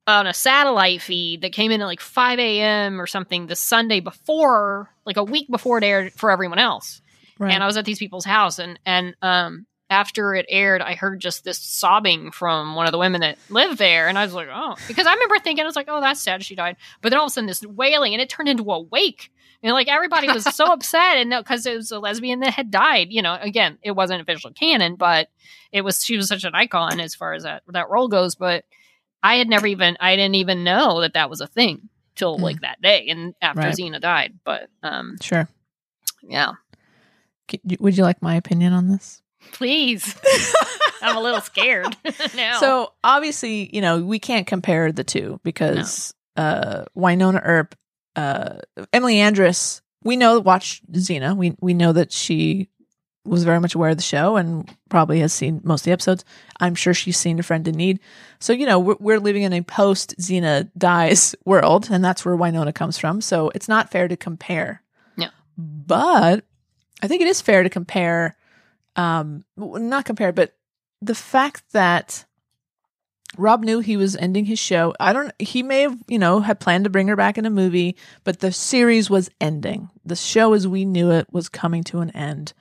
on a satellite feed that came in at like 5 a.m. or something the Sunday before, like a week before it aired for everyone else Right. and I was at these people's house and and um after it aired I heard just this sobbing from one of the women that lived there and I was like oh because I remember thinking I was like oh that's sad she died but then all of a sudden this wailing and it turned into a wake and like everybody was so upset and because it was a lesbian that had died you know again it wasn't official canon but it was she was such an icon as far as that that role goes but I had never even I didn't even know that that was a thing till Mm. like that day and after Right. Xena died but um sure. yeah Would you like my opinion on this? Please. I'm a little scared now. So obviously, you know, we can't compare the two because uh Wynonna Earp, uh Emily Andras, we know watch Xena. We we know that she was very much aware of the show and probably has seen most of the episodes. I'm sure she's seen a friend in need. So, you know, we're, we're living in a post Xena dies world, and that's where Wynonna comes from. So it's not fair to compare. Yeah. But I think it is fair to compare, um, not compare, but the fact that Rob knew he was ending his show. I don't, he may have, you know, had planned to bring her back in a movie, but the series was ending. The show as we knew it was coming to an end.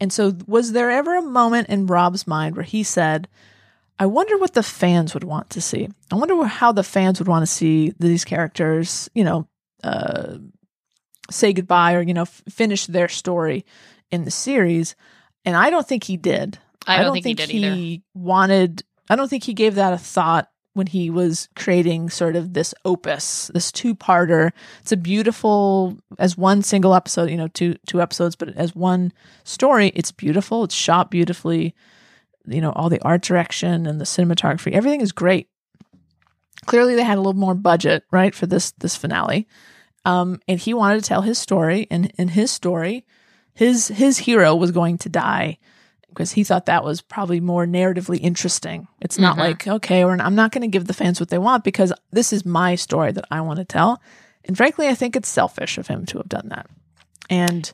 And so, was there ever a moment in Rob's mind where he said, I wonder what the fans would want to see? I wonder how the fans would want to see these characters, you know, uh, say goodbye or, you know, f- finish their story in the series. And I don't think he did. I don't, think, he did either. he wanted. I don't think he gave that a thought when he was creating sort of this opus, this two-parter. It's a beautiful as one single episode, you know, two two episodes, but as one story, it's beautiful. It's shot beautifully. You know, all the art direction and the cinematography, everything is great. Clearly, they had a little more budget, right, for this this finale. Um, and he wanted to tell his story, and in his story, his his hero was going to die because he thought that was probably more narratively interesting. It's not Mhm. like, okay, or I'm not going to give the fans what they want because this is my story that I want to tell. And frankly, I think it's selfish of him to have done that. And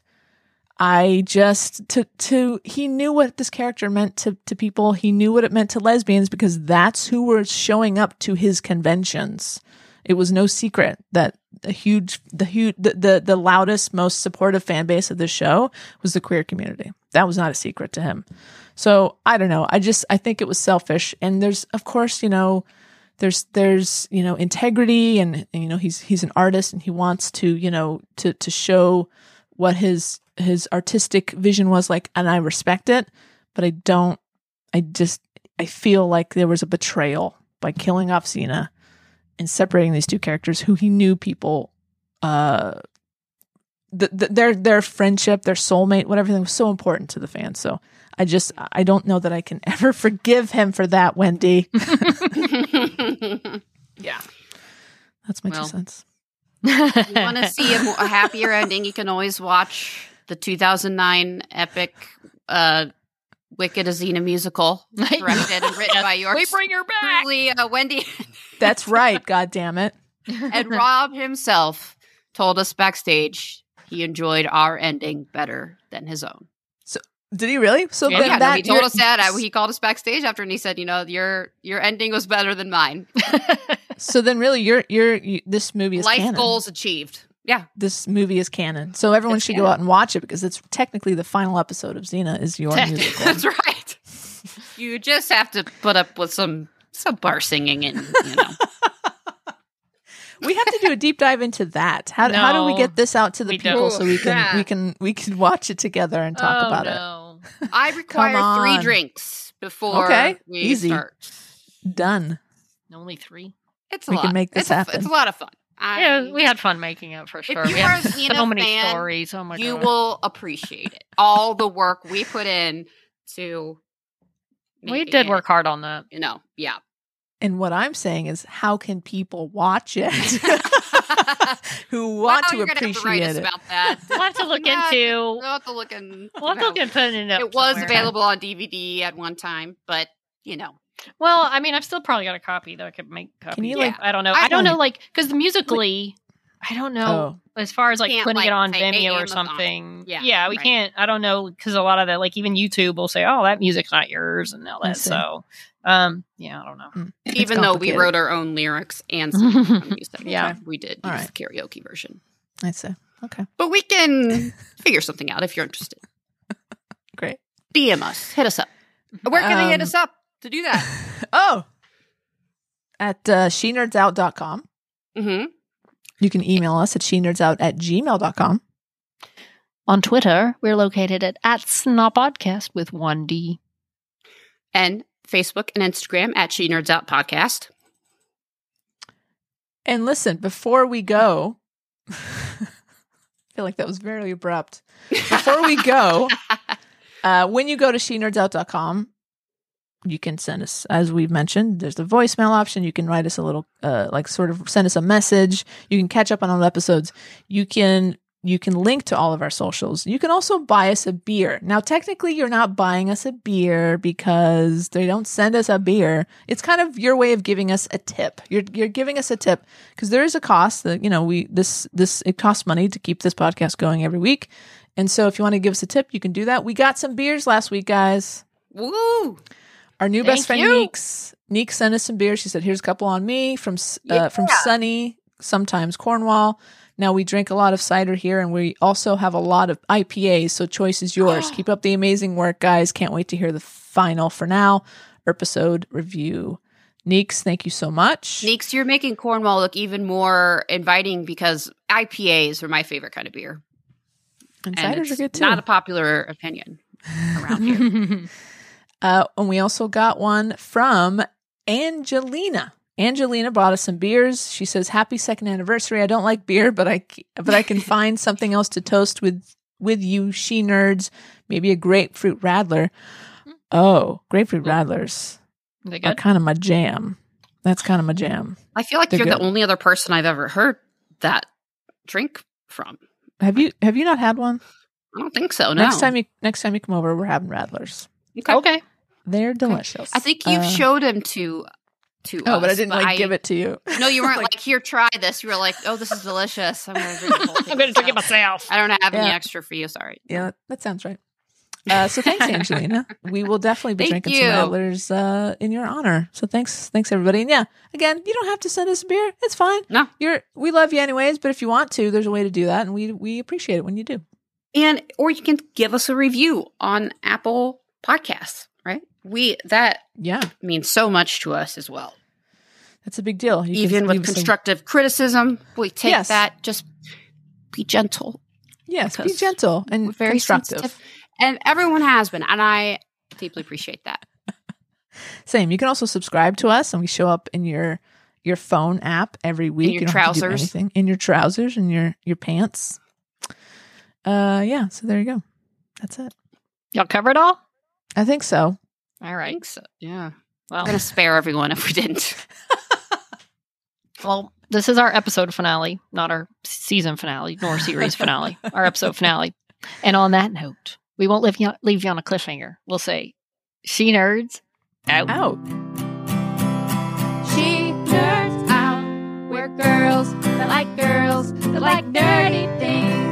I just to to he knew what this character meant to to people. He knew what it meant to lesbians because that's who were showing up to his conventions. It was no secret that the huge the huge the, the, the loudest most supportive fan base of the show was the queer community. That was not a secret to him. So I don't know. I just I think it was selfish. And there's of course, you know, there's there's, you know, integrity and, and you know, he's he's an artist and he wants to, you know, to to show what his his artistic vision was like and I respect it, but I don't I just I feel like there was a betrayal by killing off Xena and separating these two characters who he knew people uh th- th- their their friendship, their soulmate, whatever thing was so important to the fans. So I just I don't know that I can ever forgive him for that, Wendy. yeah. That's my Well. two cents. you want to see a, mo- a happier ending, you can always watch the 2009 epic uh, Wicked Azina musical, directed and written by yours we bring her back. truly, uh, Wendy. That's right, god damn it. and Rob himself told us backstage he enjoyed our ending better than his own. So did he really? So Yeah, yeah, no, he told us that. Uh, He called us backstage after, and he said, "You know, your your ending was better than mine. So then really you're you're you, this movie is Life canon. goals achieved." Yeah, This movie is canon. So everyone It's should go out and watch it because it's technically the final episode of Xena is your Tech- musical. that's right. You just have to put up with some some bar singing and you know. we have to do a deep dive into that. How, how do we get this out to the people don't. so we can Yeah. we can we can watch it together and talk Oh, about no. I require three drinks before Okay, we easy. start. Done. Only three. It's a We lot. can make this it's a, happen. It's a lot of fun. I, Yeah, we had fun making it for sure. you we are had a Xena so many fan, stories. Oh my you god. will appreciate it. All the work we put in to. we did it, work hard on that. You know, yeah. And what I'm saying is, how can people watch it who want Well, to you're gonna have to write appreciate us it? about that. We'll have to look Yeah, into. We'll have to look in. We'll have to look at putting it up. It was available on DVD at one time, but you know, Well, I mean, I've still probably got a copy that I could make. Copies. Can you, of. like- I don't know. I I, don't know, don't- like, because the musically, I don't know Oh, as far as like putting like, it on Vimeo or Amazon. something. Yeah, yeah, we right. can't. I don't know because a lot of that, like even YouTube will say, "Oh, that music's not yours," and all that. So, um, yeah, I don't know. mm, even though we wrote our own lyrics and music, Yeah. we did All right. the karaoke version. I see. Okay, But we can figure something out if you're interested. great. DM us, hit us up. Where can they hit Um, us up to do that? oh, at uh, shenerdsout.com. hmm You can email us at shenerdsout at gmail.com. On Twitter, we're located at at Snopodcast with one D. And Facebook and Instagram at She Nerds Out Podcast. And listen, before we go, I feel like that was very abrupt. Before we go, uh, when you go to shenerdsout.com, you can send us, as we've mentioned, there's the voicemail option. You can write us a little, uh, like sort of send us a message. You can catch up on all the episodes. You can, you can link to all of our socials. You can also buy us a beer. Now, technically, you're not buying us a beer because they don't send us a beer. It's kind of your way of giving us a tip. You're, you're giving us a tip because there is a cost that, you know, we, this, this, it costs money to keep this podcast going every week. And so if you want to give us a tip, you can do that. We got some beers last week, guys. Woo! Our new Thank best friend you. Neeks. Neeks sent us some beers. She said, "Here's a couple on me from uh, from sunny, sometimes Cornwall." Now we drink a lot of cider here, and we also have a lot of IPAs. So choice is yours. Keep up the amazing work, guys. Can't wait to hear the final. For now, episode review. Neeks, thank you so much. Neeks, you're making Cornwall look even more inviting because IPAs are my favorite kind of beer. and And ciders are good too. not a popular opinion around here. Uh, and we also got one from Angelina. Angelina bought us some beers. She says, "Happy second anniversary. I don't like beer, but I but I can find something else to toast with with you, she nerds. Maybe a grapefruit radler. Oh, grapefruit radlers They are kind of my jam. That's kind of my jam. I feel like They're you're good. the only other person I've ever heard that drink from. Have you have you not had one? I don't think so. No. Next time you next time you come over, we're having radlers. Okay. Okay. They're delicious. I think you've Uh, showed them to to Oh, us, but I didn't like give it to you. No, you weren't Like- like, here, try this. You were like, oh, this is delicious. I'm gonna drink the whole thing. I'm going to drink it myself. myself. I don't have any extra for you. Sorry. Yeah, that sounds right. Uh, so thanks, Angelina. We will definitely be Thank drinking you. some Adler's uh, in your honor. So thanks, thanks everybody. And yeah, again, you don't have to send us a beer. It's fine. No. You're we love you anyways. But if you want to, there's a way to do that, and we we appreciate it when you do. And or you can give us a review on Apple Podcasts. Right? We that Yeah, means so much to us as well. that's a big deal. You Even with leave us a- constructive criticism, we take Yes. that. Just be gentle. yes, be gentle and very constructive. sensitive, and everyone has been, and I deeply appreciate that. Same. You can also subscribe to us, and we show up in your your phone app every week. In your you don't have to do trousers. in your trousers and your your pants. Uh, yeah. So there you go. That's it. Y'all cover it all? I think so. All right. Thanks. Yeah. Well, I'm gonna spare everyone if we didn't. well, this is our episode finale, not our season finale nor series finale. Our episode finale. And on that note, we won't leave you, leave you on a cliffhanger. We'll say, she nerds out. Out. She nerds out. We're girls that like girls that like dirty things.